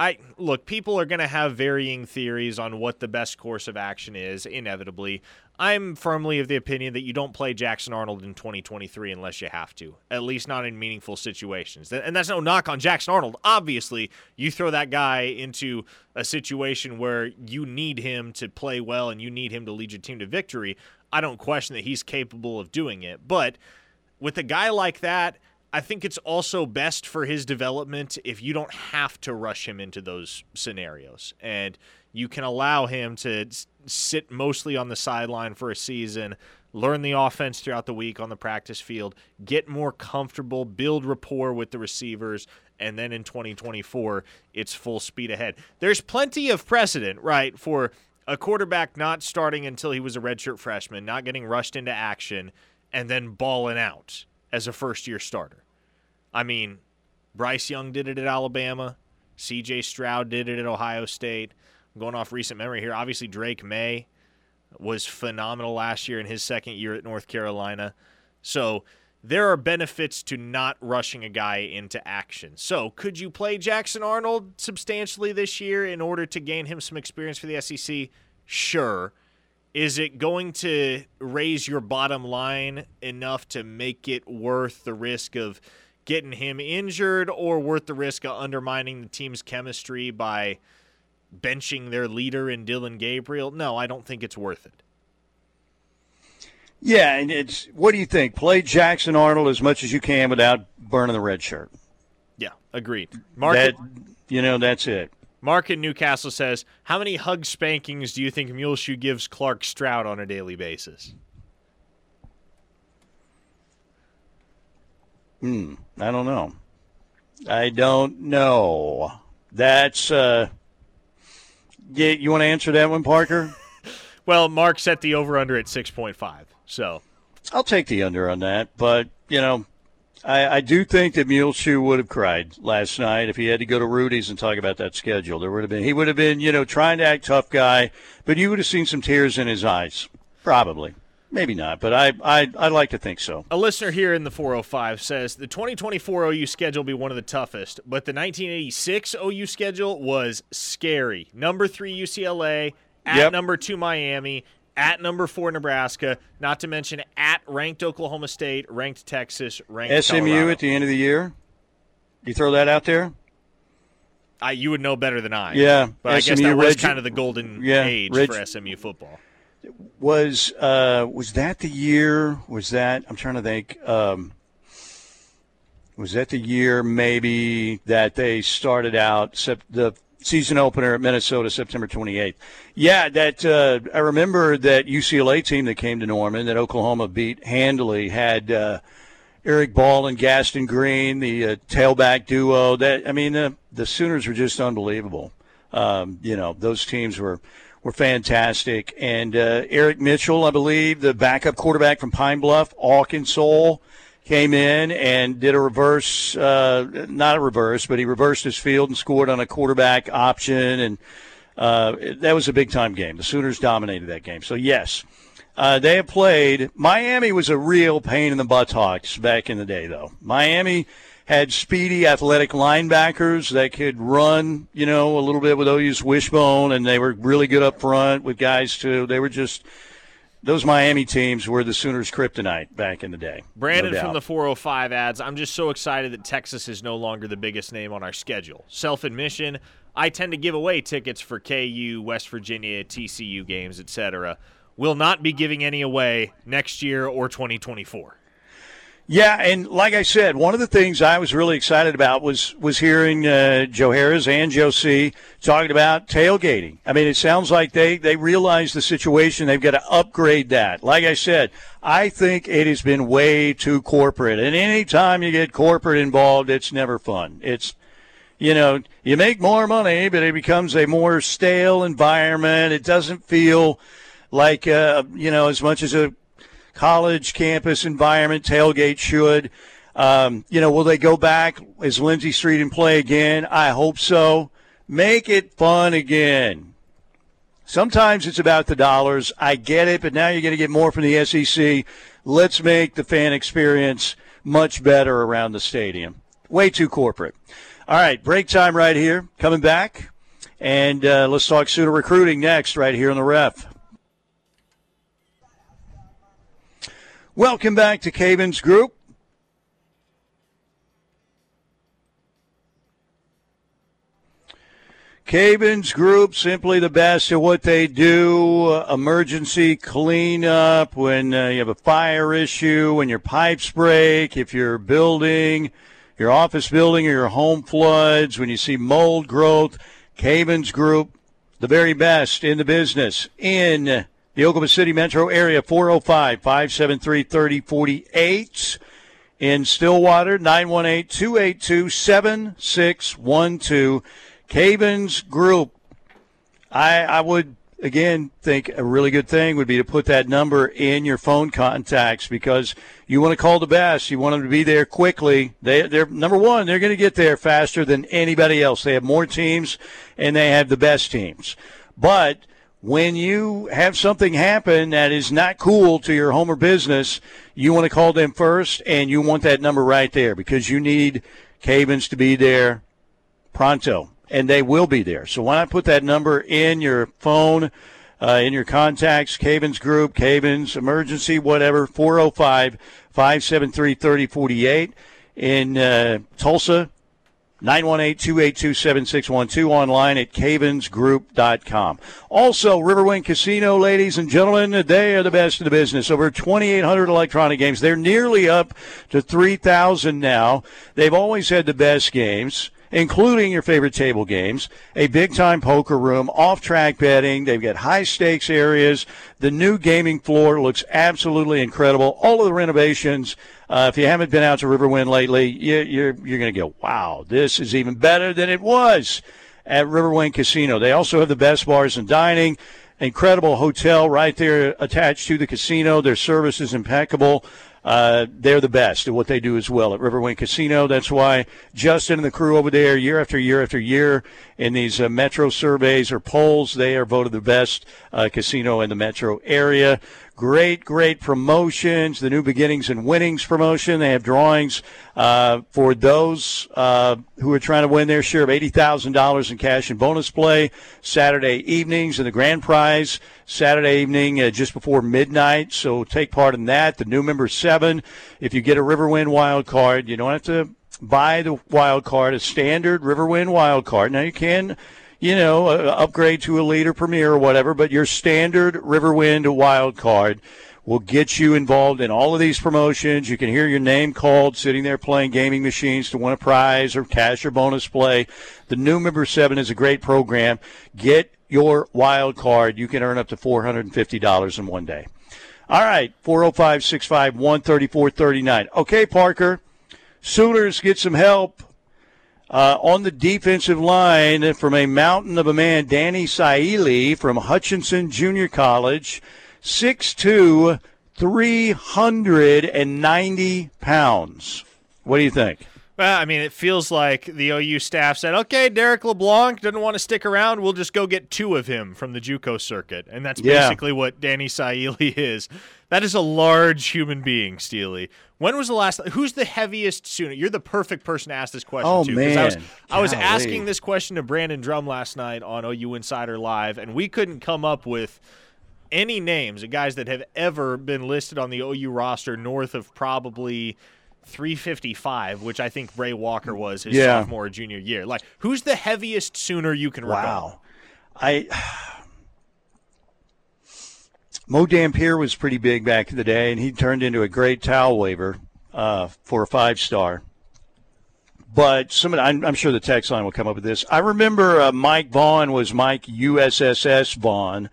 I look, people are going to have varying theories on what the best course of action is inevitably. I'm firmly of the opinion that you don't play Jackson Arnold in 2023 unless you have to, at least not in meaningful situations. And that's no knock on Jackson Arnold. Obviously, you throw that guy into a situation where you need him to play well and you need him to lead your team to victory. I don't question that he's capable of doing it. But with a guy like that, I think it's also best for his development if you don't have to rush him into those scenarios and you can allow him to sit mostly on the sideline for a season, learn the offense throughout the week on the practice field, get more comfortable, build rapport with the receivers, and then in 2024, it's full speed ahead. There's plenty of precedent, right, for a quarterback not starting until he was a redshirt freshman, not getting rushed into action, and then balling out as a first year starter. I mean, Bryce Young did it at Alabama. CJ Stroud did it at Ohio State. I'm going off recent memory here. Obviously, Drake Maye was phenomenal last year in his second year at North Carolina. So there are benefits to not rushing a guy into action. So could you play Jackson Arnold substantially this year in order to gain him some experience for the SEC? Sure. Is it going to raise your bottom line enough to make it worth the risk of getting him injured or worth the risk of undermining the team's chemistry by benching their leader in Dillon Gabriel? No, I don't think it's worth it. Yeah, and it's what do you think? Play Jackson Arnold as much as you can without burning the red shirt. Yeah, agreed. Mark, that, you know, that's it. Mark in Newcastle says, "How many hug spankings do you think Muleshoe gives Clark Stroud on a daily basis?" Hmm. I don't know. I don't know. That's uh. Yeah, you want to answer that one, Parker? well, Mark set the over under at six point five, so I'll take the under on that. But you know, I, I do think that Muleshoe would have cried last night if he had to go to Rudy's and talk about that schedule. There would have been he would have been, you know, trying to act tough guy, but you would have seen some tears in his eyes. Probably. Maybe not, but I, I I like to think so. A listener here in the 405 says the 2024 OU schedule will be one of the toughest, but the 1986 OU schedule was scary. Number three UCLA, at yep. number two Miami, at number four Nebraska, not to mention at ranked Oklahoma State, ranked Texas, ranked SMU Colorado. at the end of the year. You throw that out there. I you would know better than I. Yeah, but SMU, I guess that was kind of the golden yeah, age Reg- for SMU football was uh, was that the year? Was that I'm trying to think. Um, was that the year maybe that they started out the season opener at Minnesota September 28th? Yeah, that uh, I remember that UCLA team that came to Norman that Oklahoma beat handily had. Uh, Eric Ball and Gaston Green, the uh, tailback duo. That I mean, the the Sooners were just unbelievable. Um, you know, those teams were were fantastic. And uh, Eric Mitchell, I believe, the backup quarterback from Pine Bluff, Arkansas, came in and did a reverse, uh, not a reverse, but he reversed his field and scored on a quarterback option. And uh, that was a big time game. The Sooners dominated that game. So, yes. Uh, they have played. Miami was a real pain in the buttocks back in the day, though. Miami had speedy, athletic linebackers that could run, you know, a little bit with OU's wishbone, and they were really good up front with guys too. They were just those Miami teams were the Sooners' kryptonite back in the day. Brandon no from the 405 ads. I'm just so excited that Texas is no longer the biggest name on our schedule. Self admission, I tend to give away tickets for KU, West Virginia, TCU games, etc. Will not be giving any away next year or 2024. Yeah, and like I said, one of the things I was really excited about was was hearing uh, Joe Harris and Joe C talking about tailgating. I mean, it sounds like they they realize the situation. They've got to upgrade that. Like I said, I think it has been way too corporate, and any time you get corporate involved, it's never fun. It's you know, you make more money, but it becomes a more stale environment. It doesn't feel like uh, you know as much as a college campus environment tailgate should. Um, you know, will they go back as Lindsey Street and play again? I hope so. Make it fun again. Sometimes it's about the dollars. I get it, but now you're going to get more from the SEC. Let's make the fan experience much better around the stadium. Way too corporate. All right, break time right here. Coming back. And uh, let's talk Sooner recruiting next, right here on the ref. Welcome back to Cavins Group. Cavins Group, simply the best at what they do. Uh, emergency cleanup when uh, you have a fire issue, when your pipes break, if you're building, your office building or your home floods, when you see mold growth. Cavins Group, the very best in the business in the Oklahoma City metro area, 405 573 3048. In Stillwater, 918 282 7612. Cavins Group. I, I would, again, think a really good thing would be to put that number in your phone contacts because you want to call the best. You want them to be there quickly. They, they're number one. They're going to get there faster than anybody else. They have more teams and they have the best teams. But when you have something happen that is not cool to your home or business, you want to call them first, and you want that number right there because you need Cavins to be there pronto, and they will be there. So why not put that number in your phone, uh, in your contacts, Cavins Group, Cavins Emergency, whatever, 405 573 3048. In uh, Tulsa, 918-282-7612 online at cavinsgroup.com. Also, Riverwind Casino, ladies and gentlemen, they are the best in the business. Over 2,800 electronic games. They're nearly up to 3,000 now. They've always had the best games including your favorite table games, a big time poker room, off track betting. They've got high stakes areas. The new gaming floor looks absolutely incredible. All of the renovations uh, if you haven't been out to Riverwind lately, you, you're you're going to go, wow, this is even better than it was at Riverwind Casino. They also have the best bars and dining. Incredible hotel right there attached to the casino. Their service is impeccable. Uh, they're the best at what they do as well at Riverwind Casino. That's why Justin and the crew over there, year after year after year, in these uh, metro surveys or polls, they are voted the best uh, casino in the metro area. Great, great promotions. The New Beginnings and Winnings promotion. They have drawings uh, for those uh, who are trying to win their share of $80,000 in cash and bonus play Saturday evenings. And the grand prize Saturday evening uh, just before midnight. So take part in that. The new member seven. If you get a Riverwind wild card, you don't have to buy the wild card, a standard Riverwind wild card. Now you can you know, uh, upgrade to Elite or Premier or whatever, but your standard Riverwind wild card will get you involved in all of these promotions. You can hear your name called sitting there playing gaming machines to win a prize or cash or bonus play. The new member seven is a great program. Get your wild card. You can earn up to $450 in one day. All right, 405 651 3439. Okay, Parker. Sooners get some help uh, on the defensive line from a mountain of a man, Danny Saili from Hutchinson Junior College, 6'2, 390 pounds. What do you think? Well, I mean, it feels like the OU staff said, okay, Derek LeBlanc doesn't want to stick around. We'll just go get two of him from the JUCO circuit. And that's Yeah. basically what Danny Saili is. That is a large human being, Steely. When was the last? Who's the heaviest sooner? You're the perfect person to ask this question Oh, to. 'cause I was, man. I was asking this question to Brandon Drum last night on OU Insider Live, and we couldn't come up with any names of guys that have ever been listed on the OU roster north of probably 355, which I think Brey Walker was his Yeah. sophomore or junior year. Like, who's the heaviest sooner you can recall? Wow. I Mo Dampier was pretty big back in the day, and he turned into a great towel waver uh, for a five star. But some, I'm, I'm sure the text line will come up with this. I remember uh, Mike Vaughn was Mike USSS Vaughn,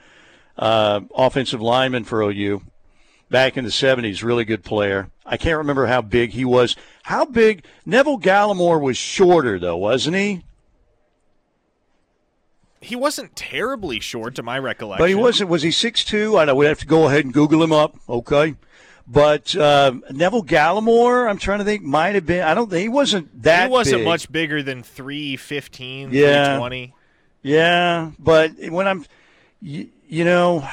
uh, offensive lineman for OU back in the 70s. Really good player. I can't remember how big he was. How big? Neville Gallimore was shorter though, wasn't he? He wasn't terribly short, to my recollection. But he wasn't. Was he six two? I know we'd have to go ahead and Google him up. Okay. But uh, Neville Gallimore, I'm trying to think, might have been. I don't think he wasn't that. He wasn't big. much bigger than 315, Yeah. 320. Yeah, but when I'm, you, you know,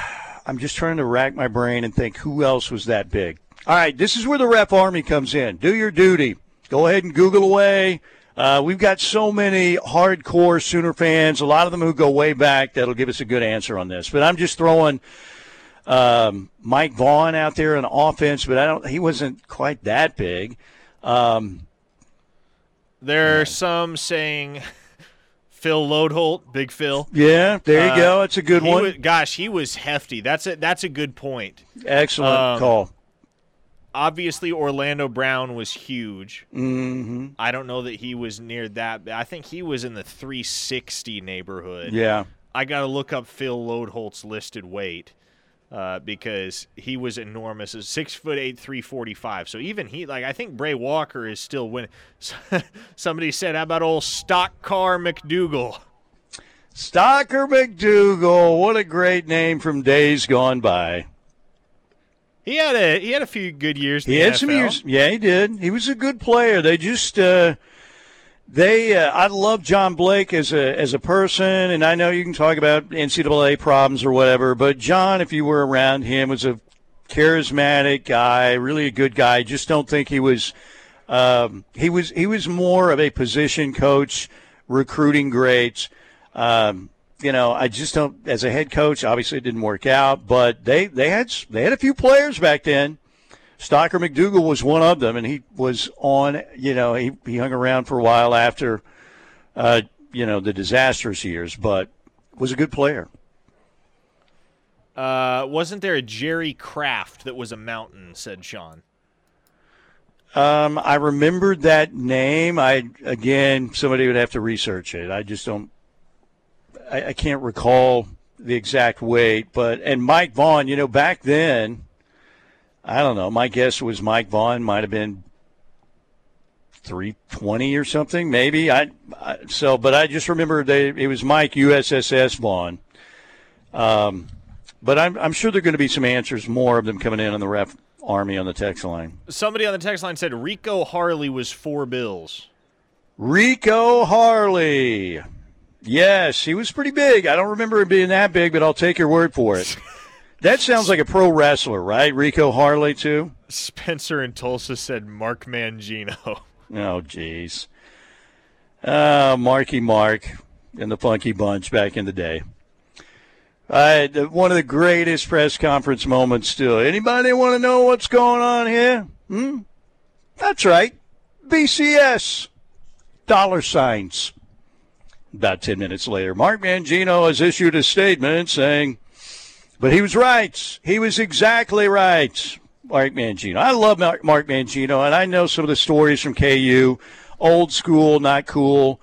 I'm just trying to rack my brain and think who else was that big. All right, this is where the ref army comes in. Do your duty. Go ahead and Google away. Uh, we've got so many hardcore Sooner fans, a lot of them who go way back, that'll give us a good answer on this. But I'm just throwing um, Mike Vaughn out there on offense, but I don't. He wasn't quite that big. Um, There are some saying Phil Loadholt, Big Phil. yeah, there you Uh, go. That's a good one. wa- gosh, he was hefty. That's a that's a good point. Excellent um, call. Obviously, Orlando Brown was huge. hmm I don't know that he was near that. I think he was in the 360 neighborhood. Yeah. I got to look up Phil Loadholt's listed weight uh, because he was enormous. Is six foot eight, three forty five. So even he, like, I think Brey Walker is still winning. Somebody said, "How about old stock car McDougal?" Stocker McDougal, what a great name from days gone by. He had a he had a few good years. He the had some years. Yeah, he did. He was a good player. They just uh, they. Uh, I love John Blake as a as a person, and I know you can talk about NCAA problems or whatever, but John, if you were around him, was a charismatic guy, really a good guy. Just don't think he was. Um, he was he was more of a position coach, recruiting greats. Um, you know, I just don't. As a head coach, obviously it didn't work out, but they they had they had a few players back then. Stocker McDougal was one of them, and he was on. You know, he he hung around for a while after, uh, you know, the disastrous years, but was a good player. Uh, wasn't there a Jerry Kraft that was a mountain? Said Sean. Um, I remembered that name. I again, somebody would have to research it. I just don't. I, I can't recall the exact weight, but and Mike Vaughn. You know, back then, I don't know. My guess was Mike Vaughn might have been three twenty or something, maybe. I, I so, but I just remember they it was Mike USSS Vaughn. Um, but I'm I'm sure there are going to be some answers, more of them coming in on the ref army on the text line. Somebody on the text line said Rico Harley was four bills. Rico Harley. Yes, he was pretty big. I don't remember him being that big, but I'll take your word for it. That sounds like a pro wrestler, right? Rico Harley, too? Spencer in Tulsa said Mark Mangino. Oh, jeez. Uh, Marky Mark and the Funky Bunch back in the day. Uh, the- one of the greatest press conference moments still. Anybody want to know what's going on here? Hmm? That's right. BCS. Dollar signs. About 10 minutes later, Mark Mangino has issued a statement saying, but he was right. He was exactly right. Mark Mangino. I love Mark Mangino, and I know some of the stories from KU. Old school, not cool.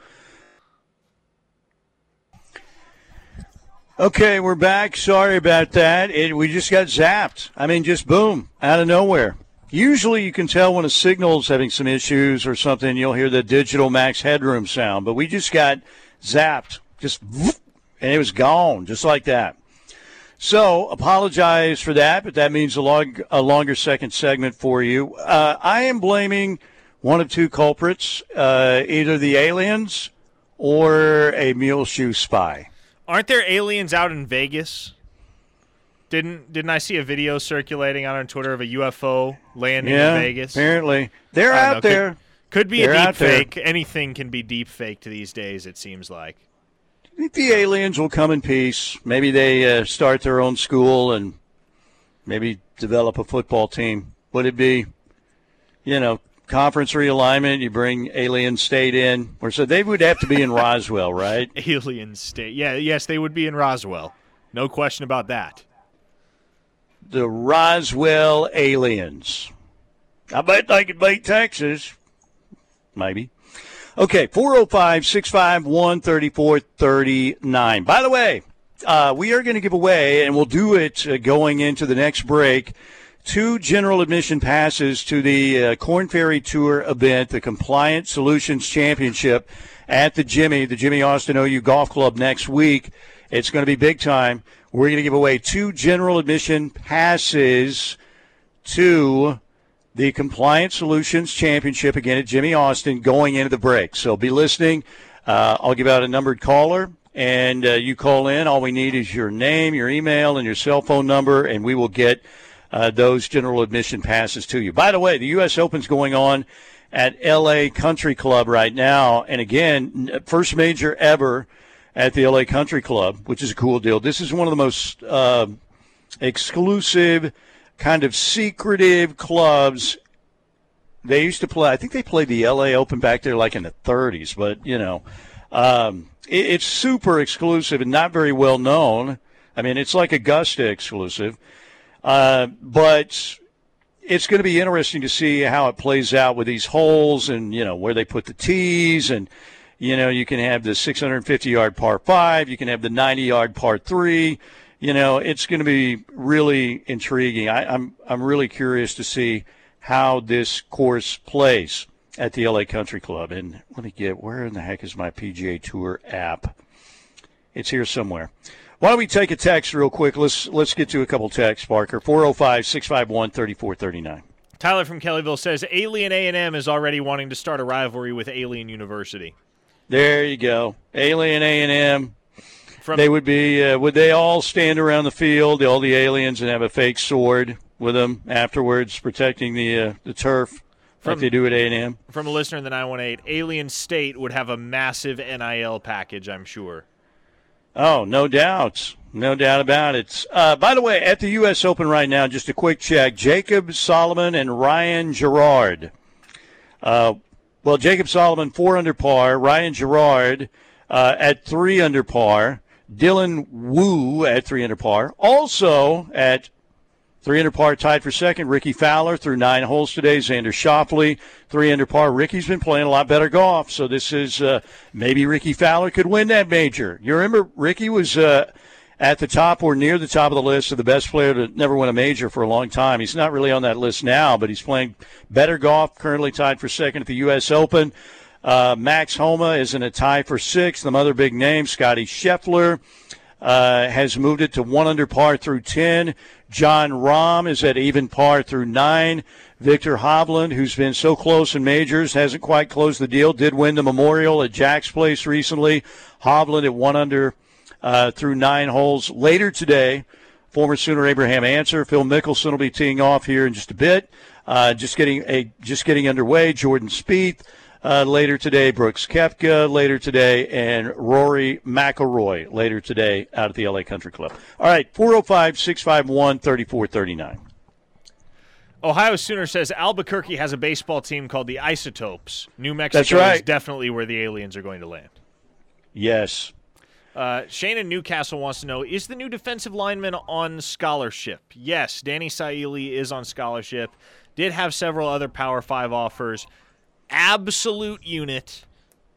Okay, we're back. Sorry about that. It, we just got zapped. I mean, just boom, out of nowhere. Usually you can tell when a signal's having some issues or something. You'll hear the digital max headroom sound, but we just got zapped. Just, and it was gone, just like that. So apologize for that, but that means a, long, a longer second segment for you. Uh, I am blaming one of two culprits, uh, either the aliens or a mule shoe spy. Aren't there aliens out in Vegas? Didn't didn't I see a video circulating out on Twitter of a UFO landing yeah, in Vegas? Apparently, they're out know, there. Could, could be They're a deep out there. fake. Anything can be deep faked these days. It seems like. I think the aliens will come in peace. Maybe they uh, start their own school and maybe develop a football team. Would it be, you know, conference realignment? You bring Alien State in, or so they would have to be in Roswell, right? Alien state. Yeah, yes, they would be in Roswell. No question about that. The Roswell aliens. I bet they could beat Texas. Maybe. Okay, 405 651 3439. By the way, uh, we are going to give away, and we'll do it uh, going into the next break, two general admission passes to the uh, Corn Ferry Tour event, the Compliance Solutions Championship at the Jimmy, the Jimmy Austin OU Golf Club next week. It's going to be big time. We're going to give away two general admission passes to the Compliance Solutions Championship again at Jimmy Austin going into the break. So be listening. Uh, I'll give out a numbered caller, and uh, you call in. All we need is your name, your email, and your cell phone number, and we will get uh, those general admission passes to you. By the way, the U.S. Open's going on at LA Country Club right now, and again, first major ever at the LA Country Club, which is a cool deal. This is one of the most uh, exclusive, kind of secretive clubs. They used to play. I think they played the LA Open back there, like in the 30s. But you know, um, it, it's super exclusive and not very well known. I mean, it's like Augusta exclusive, uh, but it's going to be interesting to see how it plays out with these holes and you know where they put the tees and you know you can have the 650 yard par five, you can have the 90 yard par three. You know, it's going to be really intriguing. I, I'm I'm really curious to see how this course plays at the LA Country Club. And let me get where in the heck is my PGA Tour app? It's here somewhere. Why don't we take a text real quick? Let's let's get to a couple texts, Parker. 405-651-3439. Tyler from Kellyville says Alien A&M is already wanting to start a rivalry with Alien University. There you go. Alien A&M. From They would be uh, would they all stand around the field, all the aliens and have a fake sword with them afterwards protecting the uh, the turf like From- they do at A&M? from a listener in the 918, Alien State would have a massive NIL package, I'm sure. Oh, no doubt. No doubt about it. Uh, by the way, at the U.S. Open right now, just a quick check Jacob Solomon and Ryan Gerard. Uh, well, Jacob Solomon, four under par. Ryan Gerard uh, at three under par. Dylan Wu at three under par. Also at Three under par tied for second. Rickie Fowler through nine holes today. Xander three under par. Rickie's been playing a lot better golf, so this is uh, maybe Rickie Fowler could win that major. You remember Rickie was uh, at the top or near the top of the list of the best player to never win a major for a long time. He's not really on that list now, but he's playing better golf. Currently tied for second at the U.S. Open. Uh, Max Homa is in a tie for sixth. The other big name, Scottie Scheffler uh, has moved it to one under par through 10. Jon Rahm is at even par through nine. Viktor Hovland, who's been so close in majors, hasn't quite closed the deal. Did win the Memorial at Jack's Place recently. Hovland at one under uh, through nine holes. Later today, former Sooner Abraham Ancer, Phil Mickelson will be teeing off here in just a bit. Uh, just getting a just getting underway. Jordan Spieth uh, later today, Brooks Koepka later today, and Rory McIlroy later today out at the LA Country Club. All right, 405 651 3439. Ohio Sooner says Albuquerque has a baseball team called the Isotopes. New Mexico right. is definitely where the aliens are going to land. Yes. Uh, Shane in Newcastle wants to know Is the new defensive lineman on scholarship? Yes, Danny Saili is on scholarship. Did have several other Power 5 offers. Absolute unit.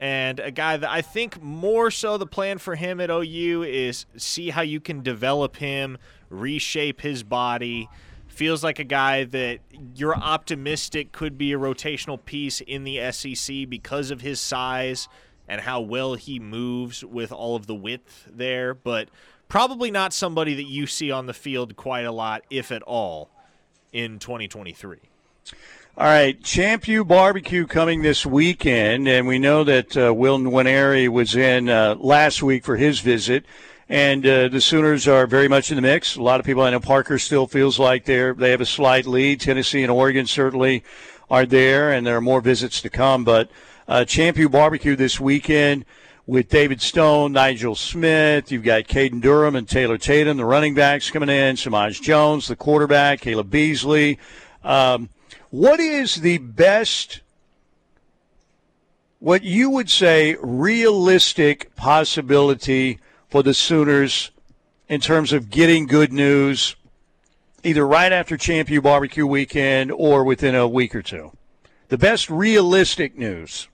and a guy that I think more so the plan for him at OU is see how you can develop him, reshape his body. Feels like a guy that you're optimistic could be a rotational piece in the SEC because of his size and how well he moves with all of the width there, but probably not somebody that you see on the field quite a lot, if at all, in 2023. All right, Champ U Barbecue coming this weekend, and we know that uh, Will Nwaneri was in uh, last week for his visit, and uh, the Sooners are very much in the mix. A lot of people, I know Parker still feels like they're they have a slight lead. Tennessee and Oregon certainly are there, and there are more visits to come. But uh, Champ U Barbecue this weekend with David Stone, Nigel Smith. You've got Caden Durham and Taylor Tatum, the running backs coming in. Samaj Jones, the quarterback. Caleb Beasley. Um, what is the best, what you would say, realistic possibility for the Sooners in terms of getting good news, either right after Champ U Barbecue weekend or within a week or two? The best realistic news.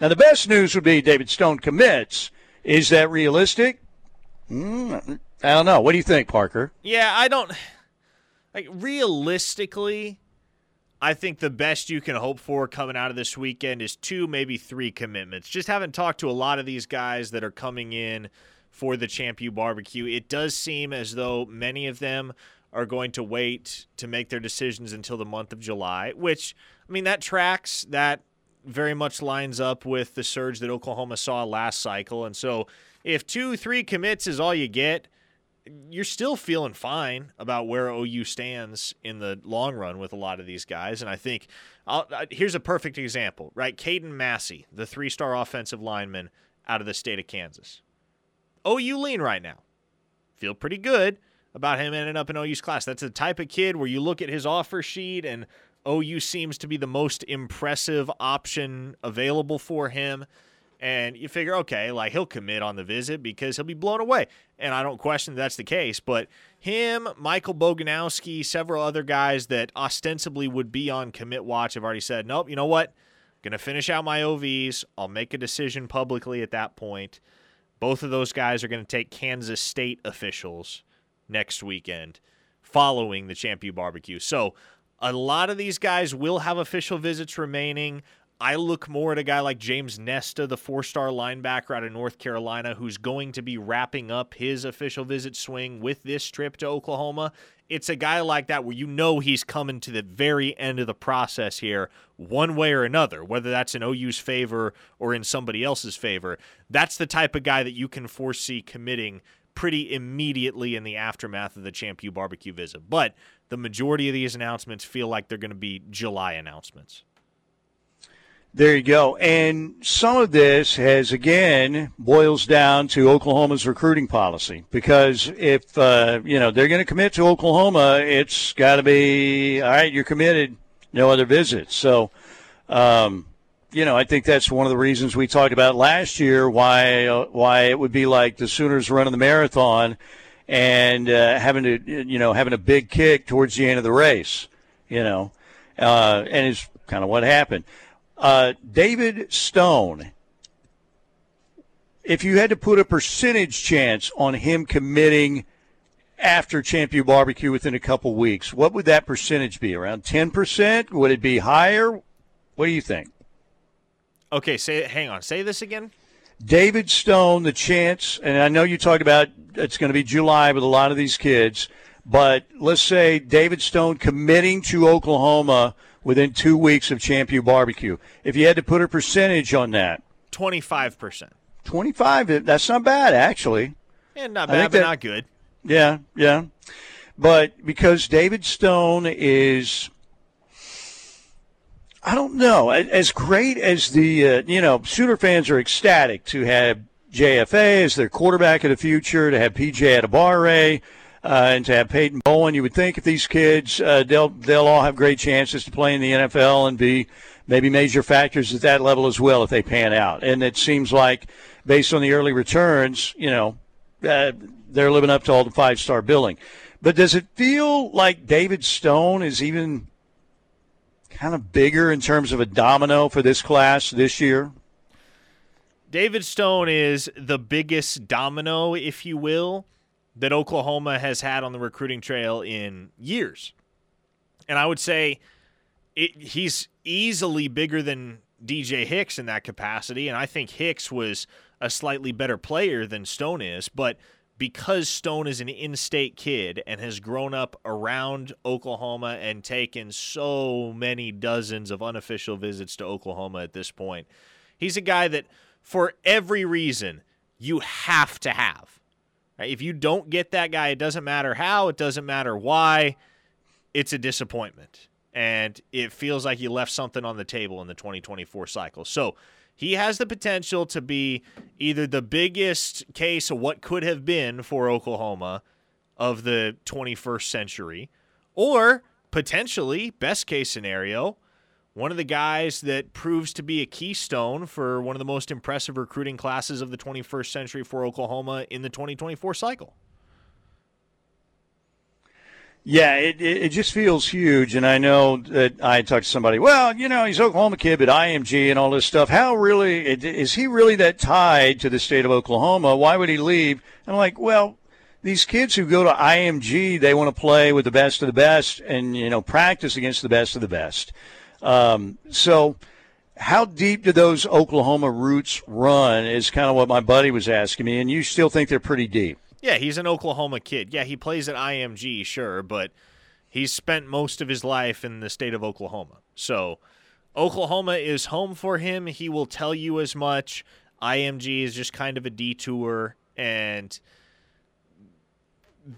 Now, the best news would be David Stone commits. Is that realistic? Mm, I don't know. What do you think, Parker? Yeah, I don't. Like realistically, I think the best you can hope for coming out of this weekend is two, maybe three commitments. Just haven't talked to a lot of these guys that are coming in for the Champ U barbecue. It does seem as though many of them are going to wait to make their decisions until the month of July, which, I mean, that tracks. That very much lines up with the surge that Oklahoma saw last cycle. And so if two, three commits is all you get, you're still feeling fine about where OU stands in the long run with a lot of these guys. And I think I'll, here's a perfect example, right? Caden Massey, the three star offensive lineman out of the state of Kansas. OU lean right now. Feel pretty good about him ending up in OU's class. That's the type of kid where you look at his offer sheet and OU seems to be the most impressive option available for him and you figure, okay, like he'll commit on the visit because he'll be blown away. And I don't question that that's the case, but him, Michael Boganowski, several other guys that ostensibly would be on commit watch have already said, nope, you know what? Going to finish out my OVs. I'll make a decision publicly at that point. Both of those guys are going to take Kansas State officials next weekend following the Champ U barbecue. So a lot of these guys will have official visits remaining. I look more at a guy like James Nesta, the four star linebacker out of North Carolina, who's going to be wrapping up his official visit swing with this trip to Oklahoma. It's a guy like that where you know he's coming to the very end of the process here, one way or another, whether that's in OU's favor or in somebody else's favor. That's the type of guy that you can foresee committing pretty immediately in the aftermath of the Champ U barbecue visit. But the majority of these announcements feel like they're going to be July announcements. There you go. And some of this has, again, boils down to Oklahoma's recruiting policy. Because if, uh, you know, they're going to commit to Oklahoma, it's got to be, all right, you're committed, no other visits. So, um, you know, I think that's one of the reasons we talked about last year why uh, why it would be like the Sooners running the marathon and uh, having to, you know, having a big kick towards the end of the race, you know, uh, and it's kind of what happened. Uh, David Stone, if you had to put a percentage chance on him committing after Champ U Barbecue within a couple weeks, what would that percentage be? Around 10%? Would it be higher? What do you think? Okay, say hang on. Say this again. David Stone, the chance, and I know you talked about it's going to be July with a lot of these kids, but let's say David Stone committing to Oklahoma – within two weeks of Champ U Barbecue. If you had to put a percentage on that, 25%. 25, that's not bad, actually. And not bad, but that, not good. Yeah, yeah. But because David Stone is, I don't know, as great as the, uh, you know, Sooner fans are ecstatic to have JFA as their quarterback of the future, to have PJ Adebawore, uh, and to have Peyton Bowen. You would think if these kids, uh, they'll they'll all have great chances to play in the NFL and be maybe major factors at that level as well if they pan out. And it seems like, based on the early returns, you know, uh, they're living up to all the five star billing. But does it feel like David Stone is even kind of bigger in terms of a domino for this class this year? David Stone is the biggest domino, if you will, that Oklahoma has had on the recruiting trail in years. And I would say it, he's easily bigger than DJ Hicks in that capacity. And I think Hicks was a slightly better player than Stone is. But because Stone is an in state kid and has grown up around Oklahoma and taken so many dozens of unofficial visits to Oklahoma at this point, he's a guy that, for every reason, you have to have. If you don't get that guy, it doesn't matter how, it doesn't matter why, it's a disappointment. And it feels like you left something on the table in the 2024 cycle. So, he has the potential to be either the biggest case of what could have been for Oklahoma of the 21st century, or potentially, best case scenario, one of the guys that proves to be a keystone for one of the most impressive recruiting classes of the 21st century for Oklahoma in the 2024 cycle. Yeah, it, it just feels huge. And I know that I talked to somebody, well, you know, he's Oklahoma kid, but IMG and all this stuff. How really is he really that tied to the state of Oklahoma? Why would he leave? And I'm like, well, these kids who go to IMG, they want to play with the best of the best and, you know, practice against the best of the best. Um, so, how deep do those Oklahoma roots run is kind of what my buddy was asking me. And you still think they're pretty deep. Yeah, he's an Oklahoma kid. Yeah, he plays at IMG, sure, but he's spent most of his life in the state of Oklahoma. So Oklahoma is home for him. He will tell you as much. IMG is just kind of a detour and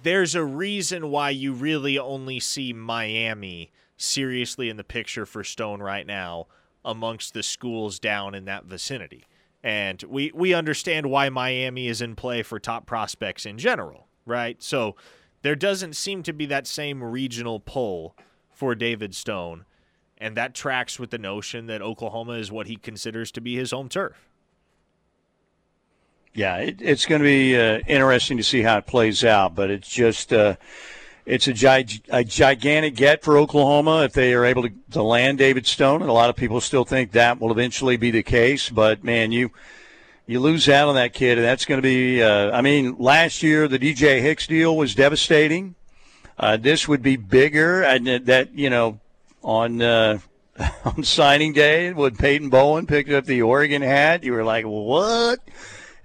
there's a reason why you really only see Miami seriously in the picture for Stone right now amongst the schools down in that vicinity. And we, we understand why Miami is in play for top prospects in general, right? So there doesn't seem to be that same regional pull for David Stone. And that tracks with the notion that Oklahoma is what he considers to be his home turf. Yeah, it, it's going to be uh, interesting to see how it plays out, but it's just. Uh, it's a, gi- a, gigantic get for Oklahoma if they are able to, to, land David Stone, and a lot of people still think that will eventually be the case. But man, you you lose out on that kid, and that's going to be. Uh, I mean, last year the DJ Hicks deal was devastating. Uh, this would be bigger, and that you know on. Uh, on signing day, when Peyton Bowen picked up the Oregon hat, you were like, "What?"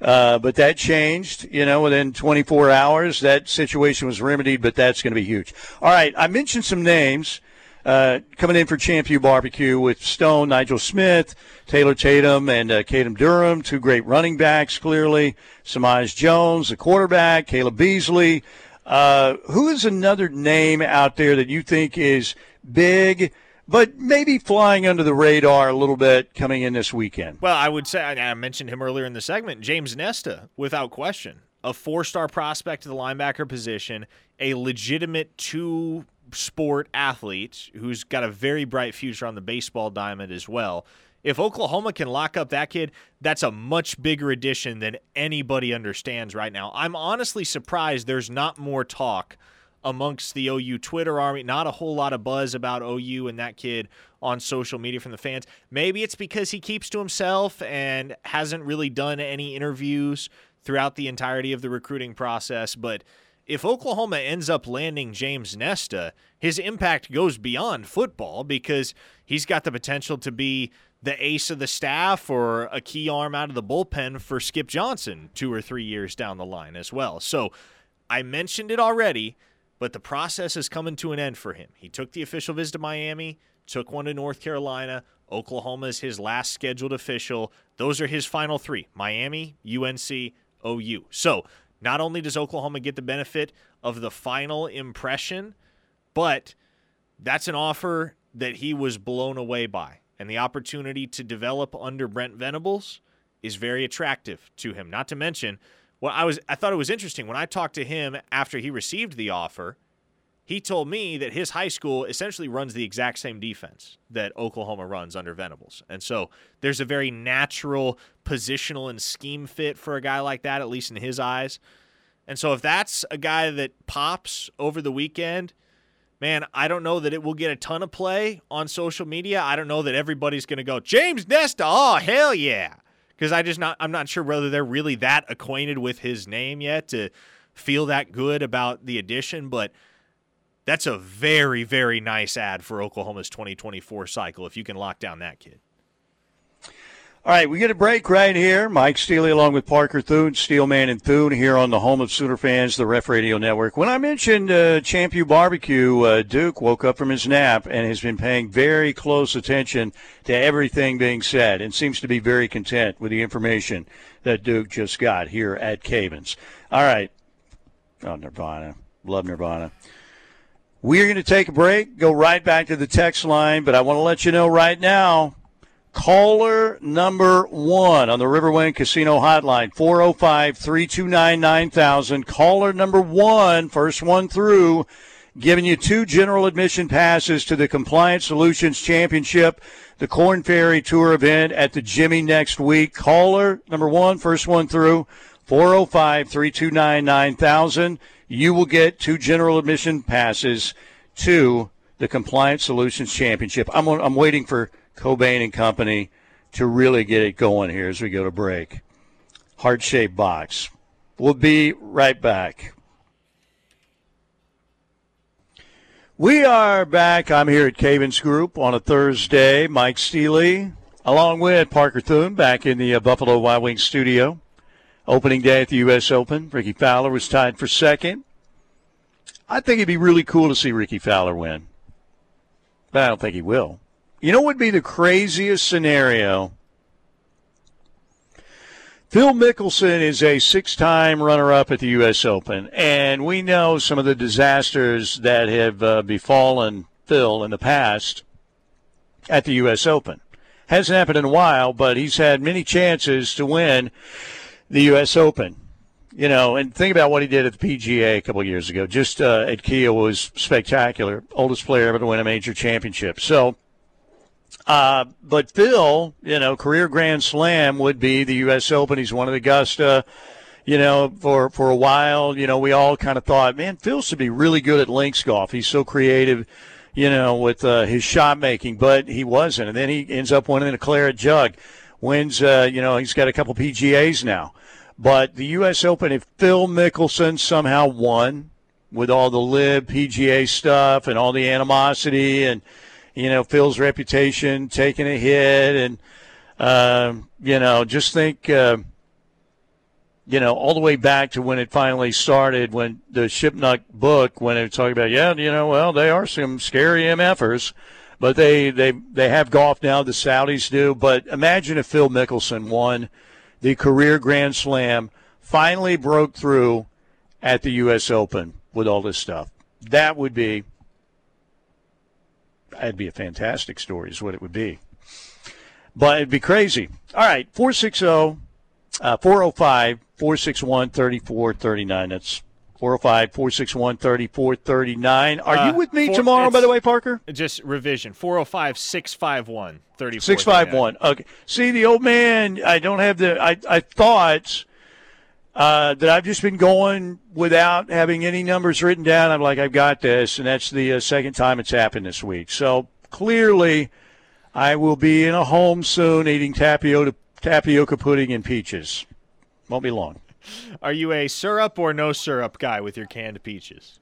Uh, but that changed, you know, within 24 hours. That situation was remedied, but that's going to be huge. All right, I mentioned some names uh, coming in for Champion Barbecue with Stone, Nigel Smith, Taylor Tatum, and uh, Durham, two great running backs, clearly. Samaj Jones, the quarterback, Caleb Beasley. Uh, who is another name out there that you think is big – but maybe flying under the radar a little bit coming in this weekend. Well, I would say I mentioned him earlier in the segment. James Nesta, without question, a four-star prospect to the linebacker position, a legitimate two sport athlete who's got a very bright future on the baseball diamond as well. If Oklahoma can lock up that kid, that's a much bigger addition than anybody understands right now. I'm honestly surprised there's not more talk amongst the OU Twitter army. Not a whole lot of buzz about OU and that kid on social media from the fans. Maybe it's because he keeps to himself and hasn't really done any interviews throughout the entirety of the recruiting process. But if Oklahoma ends up landing James Nesta, his impact goes beyond football because he's got the potential to be the ace of the staff or a key arm out of the bullpen for Skip Johnson two or three years down the line as well. So I mentioned it already but the process is coming to an end for him. He took the official visit to Miami, took one to North Carolina. Oklahoma is his last scheduled official. Those are his final three Miami, UNC, OU. So not only does Oklahoma get the benefit of the final impression, but that's an offer that he was blown away by. And the opportunity to develop under Brent Venables is very attractive to him. Not to mention, well, I was I thought it was interesting when I talked to him after he received the offer. He told me that his high school essentially runs the exact same defense that Oklahoma runs under Venables. And so there's a very natural positional and scheme fit for a guy like that, at least in his eyes. And so if that's a guy that pops over the weekend, man, I don't know that it will get a ton of play on social media. I don't know that everybody's going to go, James Nesta, oh, hell yeah because I just not I'm not sure whether they're really that acquainted with his name yet to feel that good about the addition, but that's a very very nice ad for Oklahoma's 2024 cycle if you can lock down that kid. All right, we get a break right here. Mike Steely along with Parker Thune, Steelman and Thune here on the home of Sooner fans, the Ref Radio Network. When I mentioned uh, Champion Barbecue, uh, Duke woke up from his nap and has been paying very close attention to everything being said and seems to be very content with the information that Duke just got here at Cavins. All right. Oh, Nirvana. Love Nirvana. We're going to take a break, go right back to the text line, but I want to let you know right now Caller number one on the Riverwind Casino Hotline, 405 329 9000. Caller number one, first one through, giving you two general admission passes to the Compliance Solutions Championship, the Korn Ferry Tour event at the Jimmy next week. Caller number one, first one through, 405 329 9000. You will get two general admission passes to the Compliance Solutions Championship. I'm, I'm waiting for Cobain and Company to really get it going here as we go to break. Heart shaped box. We'll be right back. We are back. I'm here at Cavins Group on a Thursday. Mike Steely, along with Parker Thune, back in the uh, Buffalo Wild Wings studio. Opening day at the U.S. Open. Rickie Fowler was tied for second. I think it'd be really cool to see Rickie Fowler win, but I don't think he will. You know what would be the craziest scenario? Phil Mickelson is a six time runner up at the U.S. Open, and we know some of the disasters that have uh, befallen Phil in the past at the U.S. Open. Hasn't happened in a while, but he's had many chances to win the U.S. Open. You know, and think about what he did at the PGA a couple years ago. Just uh, at Kia was spectacular. Oldest player ever to win a major championship. So uh, but Phil, you know, career Grand Slam would be the U.S. Open. He's won at Augusta. You know, for for a while, you know, we all kind of thought, man, Phil should be really good at links golf. He's so creative, you know, with uh, his shot making, but he wasn't. And then he ends up winning a claret jug. Wins, uh, you know, he's got a couple PGAs now. But the U.S. Open, if Phil Mickelson somehow won with all the LIV PGA stuff and all the animosity and you know, Phil's reputation taking a hit, and uh, you know, just think, uh, you know, all the way back to when it finally started, when the Shipnuck book, when was talking about, yeah, you know, well, they are some scary MFers, but they they they have golf now. The Saudis do, but imagine if Phil Mickelson won the career Grand Slam, finally broke through at the U.S. Open with all this stuff. That would be that'd be a fantastic story, is what it would be. But it'd be crazy. All right, 460 uh, 405 461 3439. That's 405 461 3439. Are uh, you with me four, tomorrow, by the way, Parker? Just revision 405 651 651. Okay. See, the old man, I don't have the, I, I thought uh, that I've just been going without having any numbers written down. I'm like, I've got this, and that's the uh, second time it's happened this week. So clearly, I will be in a home soon eating tapioca, tapioca pudding and peaches. Won't be long. Are you a syrup or no syrup guy with your canned peaches?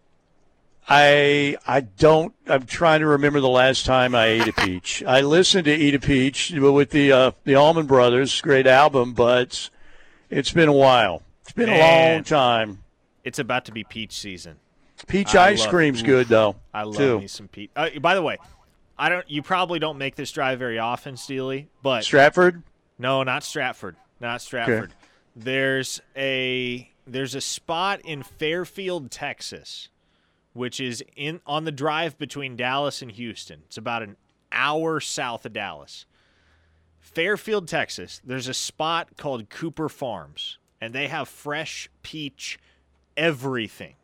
I I don't. I'm trying to remember the last time I ate a peach. I listened to Eat a Peach with the uh, the Allman Brothers, great album, but it's been a while. It's been Man, a long time. It's about to be peach season. Peach I ice cream's good though. I love too. me some peach. Uh, by the way, I don't. You probably don't make this drive very often, Steely, but Stratford. No, not Stratford. Not Stratford. Okay. There's a there's a spot in Fairfield, Texas, which is in on the drive between Dallas and Houston. It's about an hour south of Dallas. Fairfield, Texas. There's a spot called Cooper Farms and they have fresh peach everything.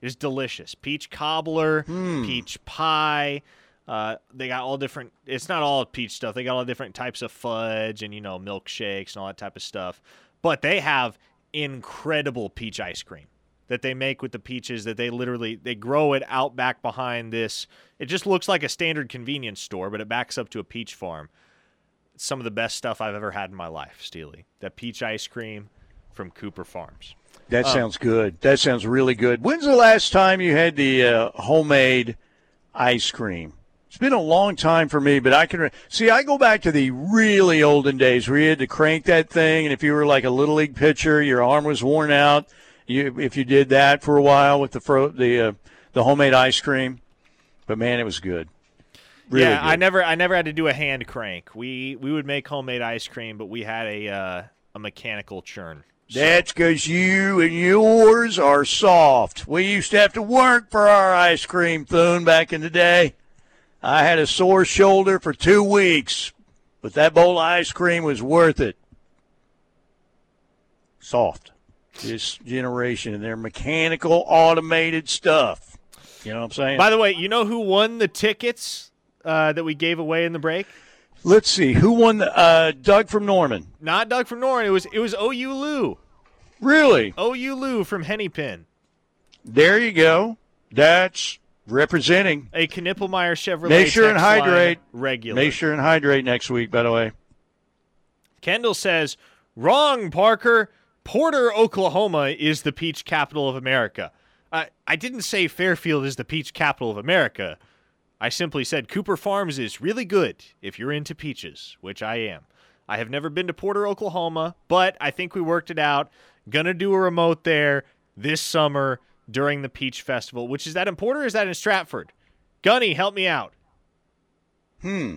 It's delicious. Peach cobbler, mm. peach pie. Uh, they got all different. It's not all peach stuff. They got all different types of fudge and you know milkshakes and all that type of stuff. But they have incredible peach ice cream that they make with the peaches. That they literally they grow it out back behind this. It just looks like a standard convenience store, but it backs up to a peach farm some of the best stuff I've ever had in my life, Steely. That peach ice cream from Cooper Farms. That sounds good. That sounds really good. When's the last time you had the uh, homemade ice cream? It's been a long time for me, but I can re- see. I go back to the really olden days where you had to crank that thing, and if you were like a little league pitcher, your arm was worn out. You, if you did that for a while with the fro- the uh, the homemade ice cream, but man, it was good. Really yeah, I never I never had to do a hand crank. We we would make homemade ice cream, but we had a uh, a mechanical churn. That's because you and yours are soft. We used to have to work for our ice cream, Thune, back in the day. I had a sore shoulder for two weeks, but that bowl of ice cream was worth it. Soft. This generation and their mechanical, automated stuff. You know what I'm saying? By the way, you know who won the tickets uh, that we gave away in the break? Let's see. Who won the uh, Doug from Norman? Not Doug from Norman. It was it was OU Lou. Really? OU Lou from Hennepin. There you go. That's representing. A Knippelmeyer Chevrolet. Make sure and hydrate. regular. Make sure and hydrate next week, by the way. Kendall says, "Wrong, Parker. Porter, Oklahoma is the peach capital of America." I I didn't say Fairfield is the peach capital of America. I simply said Cooper Farms is really good if you're into peaches, which I am. I have never been to Porter, Oklahoma, but I think we worked it out. Gonna do a remote there this summer during the Peach Festival, which is that in Porter or is that in Stratford? Gunny, help me out. Hmm.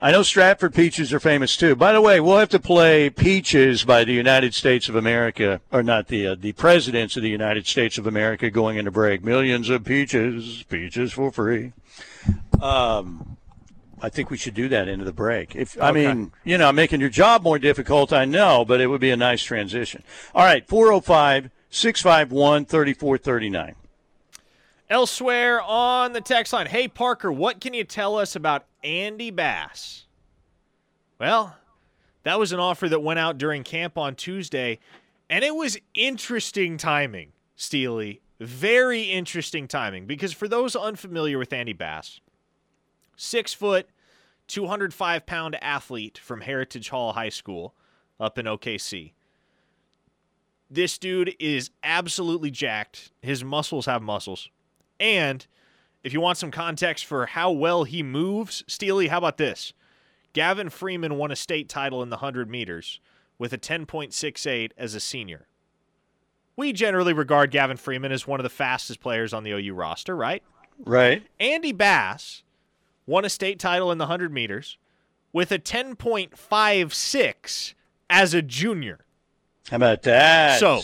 I know Stratford peaches are famous too. By the way, we'll have to play "Peaches" by the United States of America, or not the uh, the presidents of the United States of America going into break. Millions of peaches, peaches for free. Um, I think we should do that into the break. If I Okay. mean, you know, making your job more difficult, I know, but it would be a nice transition. All right, 405 651 3439. Elsewhere on the text line, hey Parker, what can you tell us about Andy Bass? Well, that was an offer that went out during camp on Tuesday, and it was interesting timing, Steely. Very interesting timing because for those unfamiliar with Andy Bass, six foot, 205 pound athlete from Heritage Hall High School up in OKC. This dude is absolutely jacked. His muscles have muscles. And if you want some context for how well he moves, Steely, how about this? Gavin Freeman won a state title in the 100 meters with a 10.68 as a senior. We generally regard Gavin Freeman as one of the fastest players on the OU roster, right? Right? Andy Bass won a state title in the 100 meters with a 10.56 as a junior. How about that? So,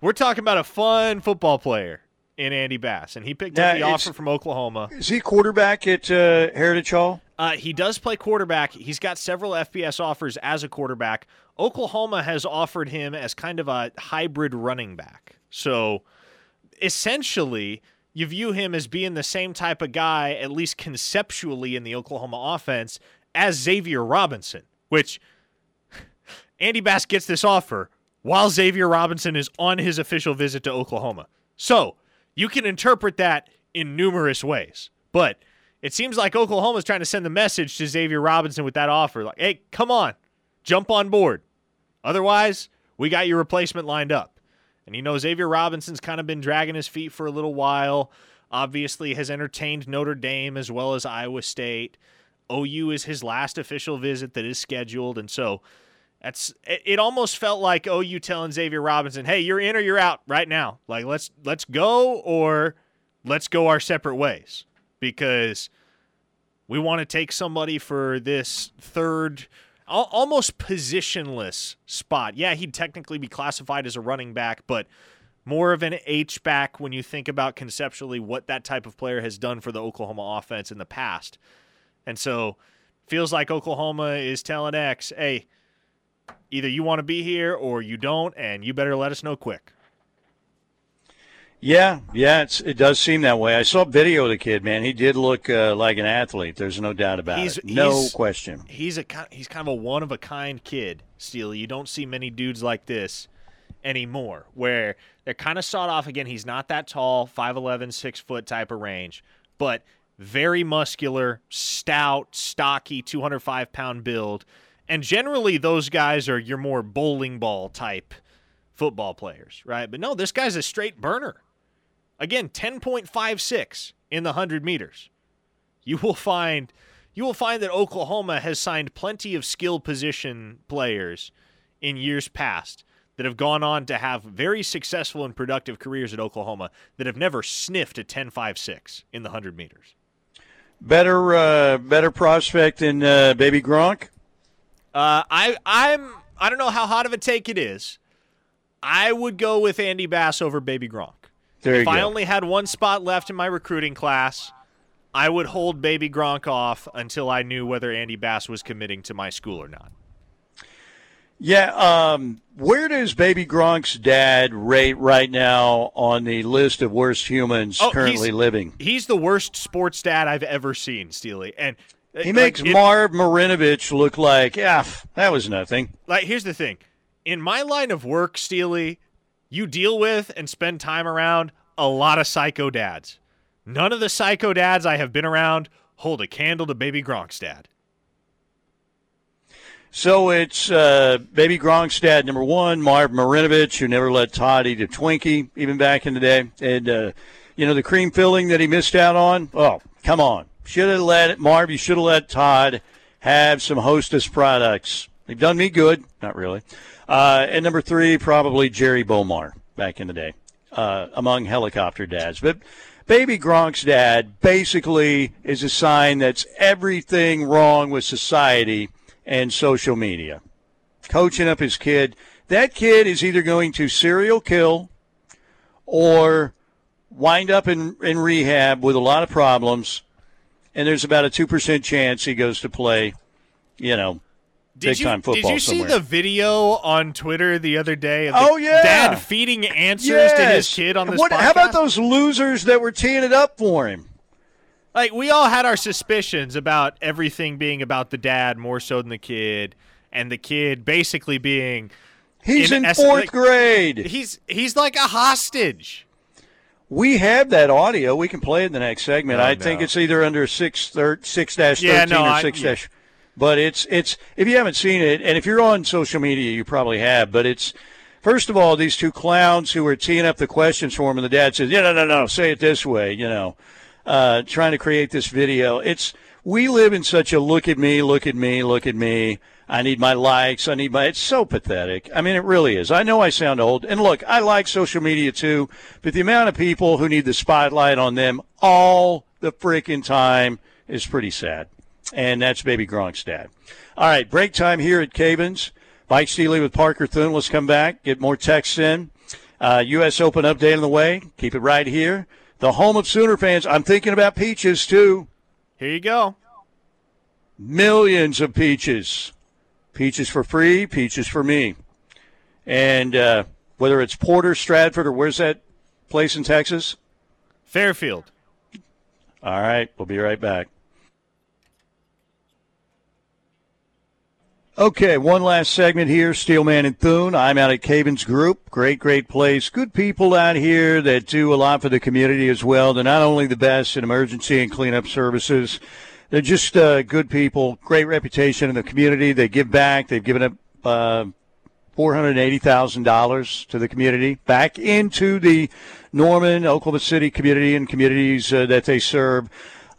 We're talking about a fun football player in Andy Bass, and he picked up Now, the offer from Oklahoma. is he quarterback at uh, Heritage Hall? Uh, he does play quarterback. He's got several FBS offers as a quarterback. Oklahoma has offered him as kind of a hybrid running back. So essentially, you view him as being the same type of guy, at least conceptually, in the Oklahoma offense as Xavier Robinson, which Andy Bass gets this offer while Xavier Robinson is on his official visit to Oklahoma. So you can interpret that in numerous ways. But it seems like Oklahoma's trying to send the message to Xavier Robinson with that offer like, hey, come on, jump on board. Otherwise, we got your replacement lined up. And you know, Xavier Robinson's kind of been dragging his feet for a little while. Obviously, has entertained Notre Dame as well as Iowa State. OU is his last official visit that is scheduled. And so that's it, almost felt like OU telling Xavier Robinson, "Hey, you're in or you're out right now. Like let's let's go or let's go our separate ways because we want to take somebody for this third al- almost positionless spot. Yeah, he'd technically be classified as a running back, but more of an H back when you think about conceptually what that type of player has done for the Oklahoma offense in the past. And so feels like Oklahoma is telling X, "Hey, either you want to be here or you don't, and you better let us know quick. Yeah, yeah, it's, it does seem that way. I saw a video of the kid, man. He did look uh, like an athlete. There's no doubt about He's- it. No he's- question. He's a he's kind of a one of a kind kid, Steely. You don't see many dudes like this anymore, where they're kind of sawed off again. He's not that tall, 5'11", 6 foot type of range, but very muscular, stout, stocky, 205 pound build. And generally, those guys are your more bowling ball type football players, right? But no, this guy's a straight burner. Again, 10.56 in the 100 meters. You will find you will find that Oklahoma has signed plenty of skill position players in years past that have gone on to have very successful and productive careers at Oklahoma that have never sniffed a 10.56 in the 100 meters. Better uh, better prospect than uh, Baby Gronk? Uh, I I'm I don't know how hot of a take it is. I would go with Andy Bass over Baby Gronk. There if I go. only had one spot left in my recruiting class, I would hold Baby Gronk off until I knew whether Andy Bass was committing to my school or not. Yeah, um, where does Baby Gronk's dad rate right now on the list of worst humans Oh, currently he's- living? He's the worst sports dad I've ever seen, Steely. And uh, He like, makes it- Marv Marinovich look like, yeah, that was nothing. like here's the thing in my line of work steely you deal with and spend time around a lot of psycho dads none of the psycho dads i have been around hold a candle to baby gronk's dad So it's uh, Baby Gronk's dad, number one, Marv Marinovich, who never let Todd eat a Twinkie, even back in the day. And, uh, you know, the cream filling that he missed out on, oh, come on. Should have let Marv, you should have let Todd have some Hostess products. They've done me good. Not really. Uh, and number three, probably Jerry Bomar back in the day, uh, among helicopter dads. But Baby Gronk's dad basically is a sign that's everything wrong with society and social media. Coaching up his kid. That kid is either going to serial kill or wind up in, in rehab with a lot of problems. And there's about a 2% chance he goes to play, you know, did Big you, time football did you see somewhere. the video on twitter the other day of the Oh, yeah. dad feeding answers to his kid on this What, podcast? How about those losers that were teeing it up for him? like we all had our suspicions about everything being about the dad more so than the kid and the kid basically being He's In in, fourth like- grade. he's he's like a hostage We have that audio. We can play it in the next segment. Oh, I think it's either under six thir- six dash Yeah, thirteen no, or I- six yeah. But it's it's if you haven't seen it, and if you're on social media, you probably have. But it's first of all these two clowns who are teeing up the questions for him, and the dad says, "Yeah, no, no, no, say it this way," you know, uh, trying to create this video. It's we live in such a look at me, look at me, look at me. I need my likes. I need my. It's so pathetic. I mean, it really is. I know I sound old, and look, I like social media too, but the amount of people who need the spotlight on them all the freaking time is pretty sad. And that's Baby Gronk's dad. All right, break time here at Cavins. Mike Steely with Parker Thune. Let's come back, get more texts in. Uh, U.S. Open update on the way. Keep it right here. The home of Sooner fans. I'm thinking about peaches too. here you go Millions of peaches. Peaches for free, peaches for me. And uh, whether it's Porter, Stratford, or where's that place in Texas? fairfield All right, we'll be right back. Okay, one last segment here. Steelman and Thune. I'm out at Cavins Group. Great, great place. Good people out here that do a lot for the community as well. They're not only the best in emergency and cleanup services, they're just uh, good people. Great reputation in the community. They give back. They've given up uh, $480,000 to the community back into the Norman, Oklahoma City community and communities uh, that they serve.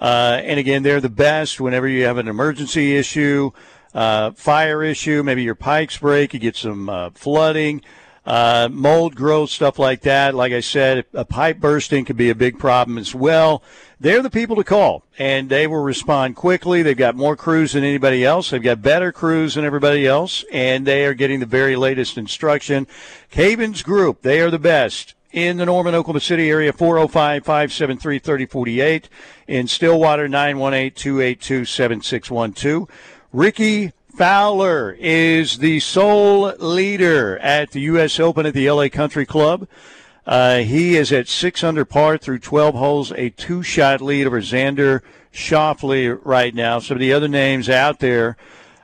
Uh, and again, they're the best whenever you have an emergency issue, uh, fire issue, maybe your pipes break, you get some uh, flooding, uh, mold growth, stuff like that. Like I said, a pipe bursting could be a big problem as well. They're the people to call, and they will respond quickly. They've got more crews than anybody else. They've got better crews than everybody else, and they are getting the very latest instruction. Cavins Group, they are the best in the Norman, Oklahoma City area, 405 573 3048. In Stillwater, 918 282 7612. Rickie Fowler is the sole leader at the U.S. Open at the LA Country Club. Uh, he is at six under par through 12 holes, a two shot lead over Xander Schauffele right now. Some of the other names out there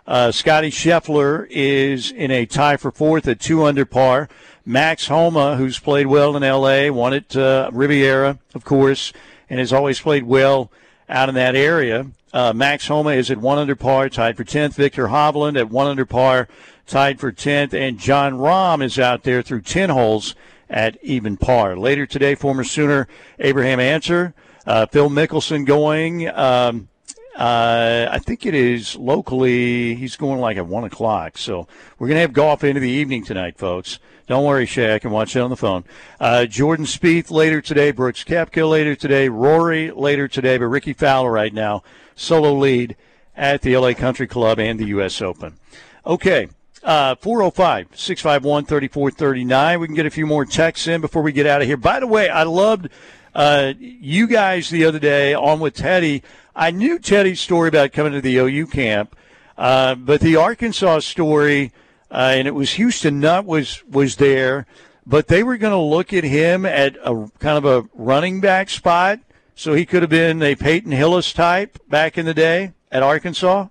uh, Scottie Scheffler is in a tie for fourth at two under par. Max Homa, who's played well in L.A., won at uh, Riviera, of course, and has always played well out in that area. Uh, Max Homa is at one under par, tied for 10th. Viktor Hovland at one under par, tied for 10th. And Jon Rahm is out there through 10 holes at even par. Later today, former Sooner Abraham Ancer, uh, Phil Mickelson going. Um, uh, I think it is locally. He's going like at one o'clock. So we're going to have golf into the evening tonight, folks. Don't worry, Shay. I can watch it on the phone. Uh, Jordan Spieth later today. Brooks Koepka later today. Rory later today. But Rickie Fowler right now solo lead at the LA Country Club and the U.S. Open. Okay. Uh, 405 651 3439. We can get a few more texts in before we get out of here. By the way, I loved uh, you guys the other day on with Teddy. I knew Teddy's story about coming to the OU camp, uh, but the Arkansas story, uh, and it was Houston Nutt was was there, but they were going to look at him at a kind of a running back spot, so he could have been a Peyton Hillis type back in the day at Arkansas.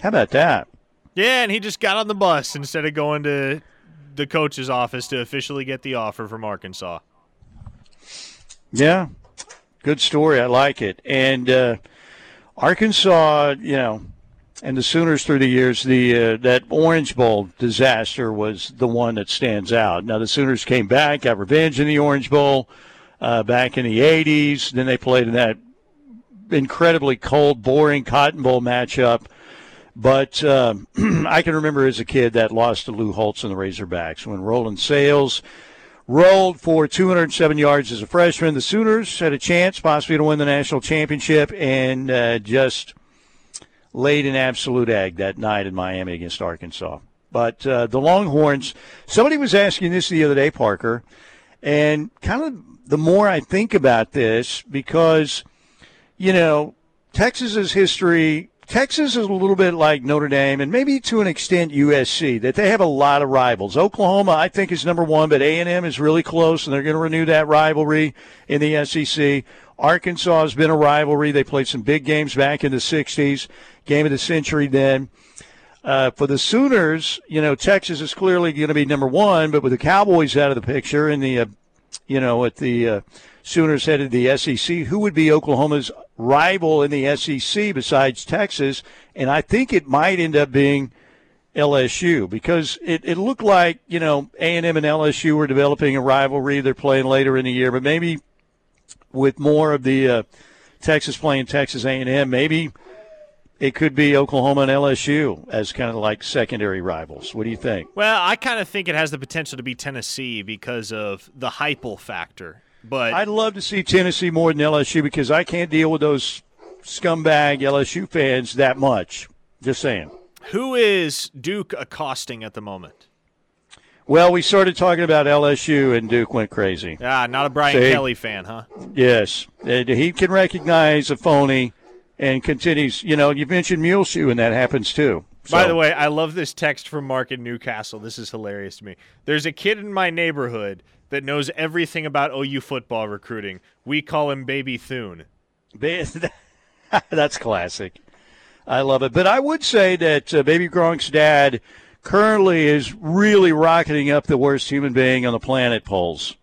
How about that? Yeah, and he just got on the bus instead of going to the coach's office to officially get the offer from Arkansas. Yeah, good story. I like it. And uh, Arkansas, you know, and the Sooners through the years, the uh, that Orange Bowl disaster was the one that stands out. Now the Sooners came back, got revenge in the Orange Bowl uh, back in the '80s. Then they played in that incredibly cold, boring Cotton Bowl matchup. But um, I can remember as a kid that loss to Lou Holtz and the Razorbacks when Roland Sales rolled for 207 yards as a freshman. The Sooners had a chance possibly to win the national championship and uh, just laid an absolute egg that night in Miami against Arkansas. But uh, the Longhorns, somebody was asking this the other day, Parker, and kind of the more I think about this, because, you know, Texas's history Texas is a little bit like Notre Dame and maybe to an extent USC that they have a lot of rivals. Oklahoma, I think, is number one, but A&M is really close, and they're going to renew that rivalry in the SEC. Arkansas has been a rivalry. They played some big games back in the '60s, game of the century then. Uh, for the Sooners, you know, Texas is clearly going to be number one, but with the Cowboys out of the picture and the, uh, you know, at the uh, Sooners headed the SEC, who would be Oklahoma's rival in the SEC besides Texas, and I think it might end up being LSU because it, it looked like you know A and M and LSU were developing a rivalry. They're playing later in the year, but maybe with more of the uh, Texas playing Texas A and M, maybe it could be Oklahoma and LSU as kind of like secondary rivals. What do you think? Well, I kind of think it has the potential to be Tennessee because of the Heupel factor. But I'd love to see Tennessee more than LSU because I can't deal with those scumbag LSU fans that much. Just saying. Who is Duke accosting at the moment? Well, we started talking about LSU and Duke went crazy. Ah, not a Brian See? Kelly fan, huh? Yes. He can recognize a phony and continues. You know, you mentioned Muleshoe, and that happens too. So. By the way, I love this text from Mark in Newcastle. This is hilarious to me. There's a kid in my neighborhood that knows everything about OU football recruiting. We call him Baby Thune. That's classic. I love it. But I would say that uh, Baby Gronk's dad currently is really rocketing up the worst human being on the planet polls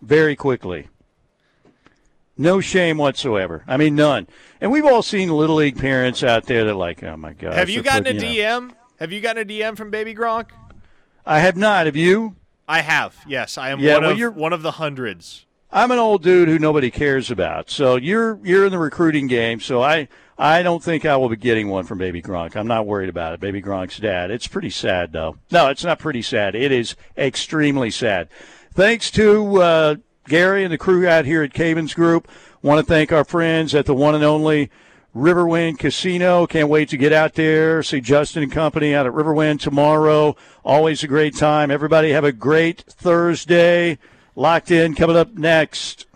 very quickly. No shame whatsoever. I mean, none. And we've all seen little league parents out there that are like, oh my god. Have you gotten a DM? Know. Have you gotten a DM from Baby Gronk? I have not. Have you? I have. Yes, I am yeah, one well, of you're, one of the hundreds. I'm an old dude who nobody cares about. So you're you're in the recruiting game. So I I don't think I will be getting one from Baby Gronk. I'm not worried about it. Baby Gronk's dad. It's pretty sad though. No, it's not pretty sad. It is extremely sad. Thanks to uh, Gary and the crew out here at Cavins Group. Want to thank our friends at the one and only Riverwind Casino. Can't wait to get out there, see Justin and company out at Riverwind tomorrow. Always a great time. Everybody have a great Thursday. Locked in coming up next.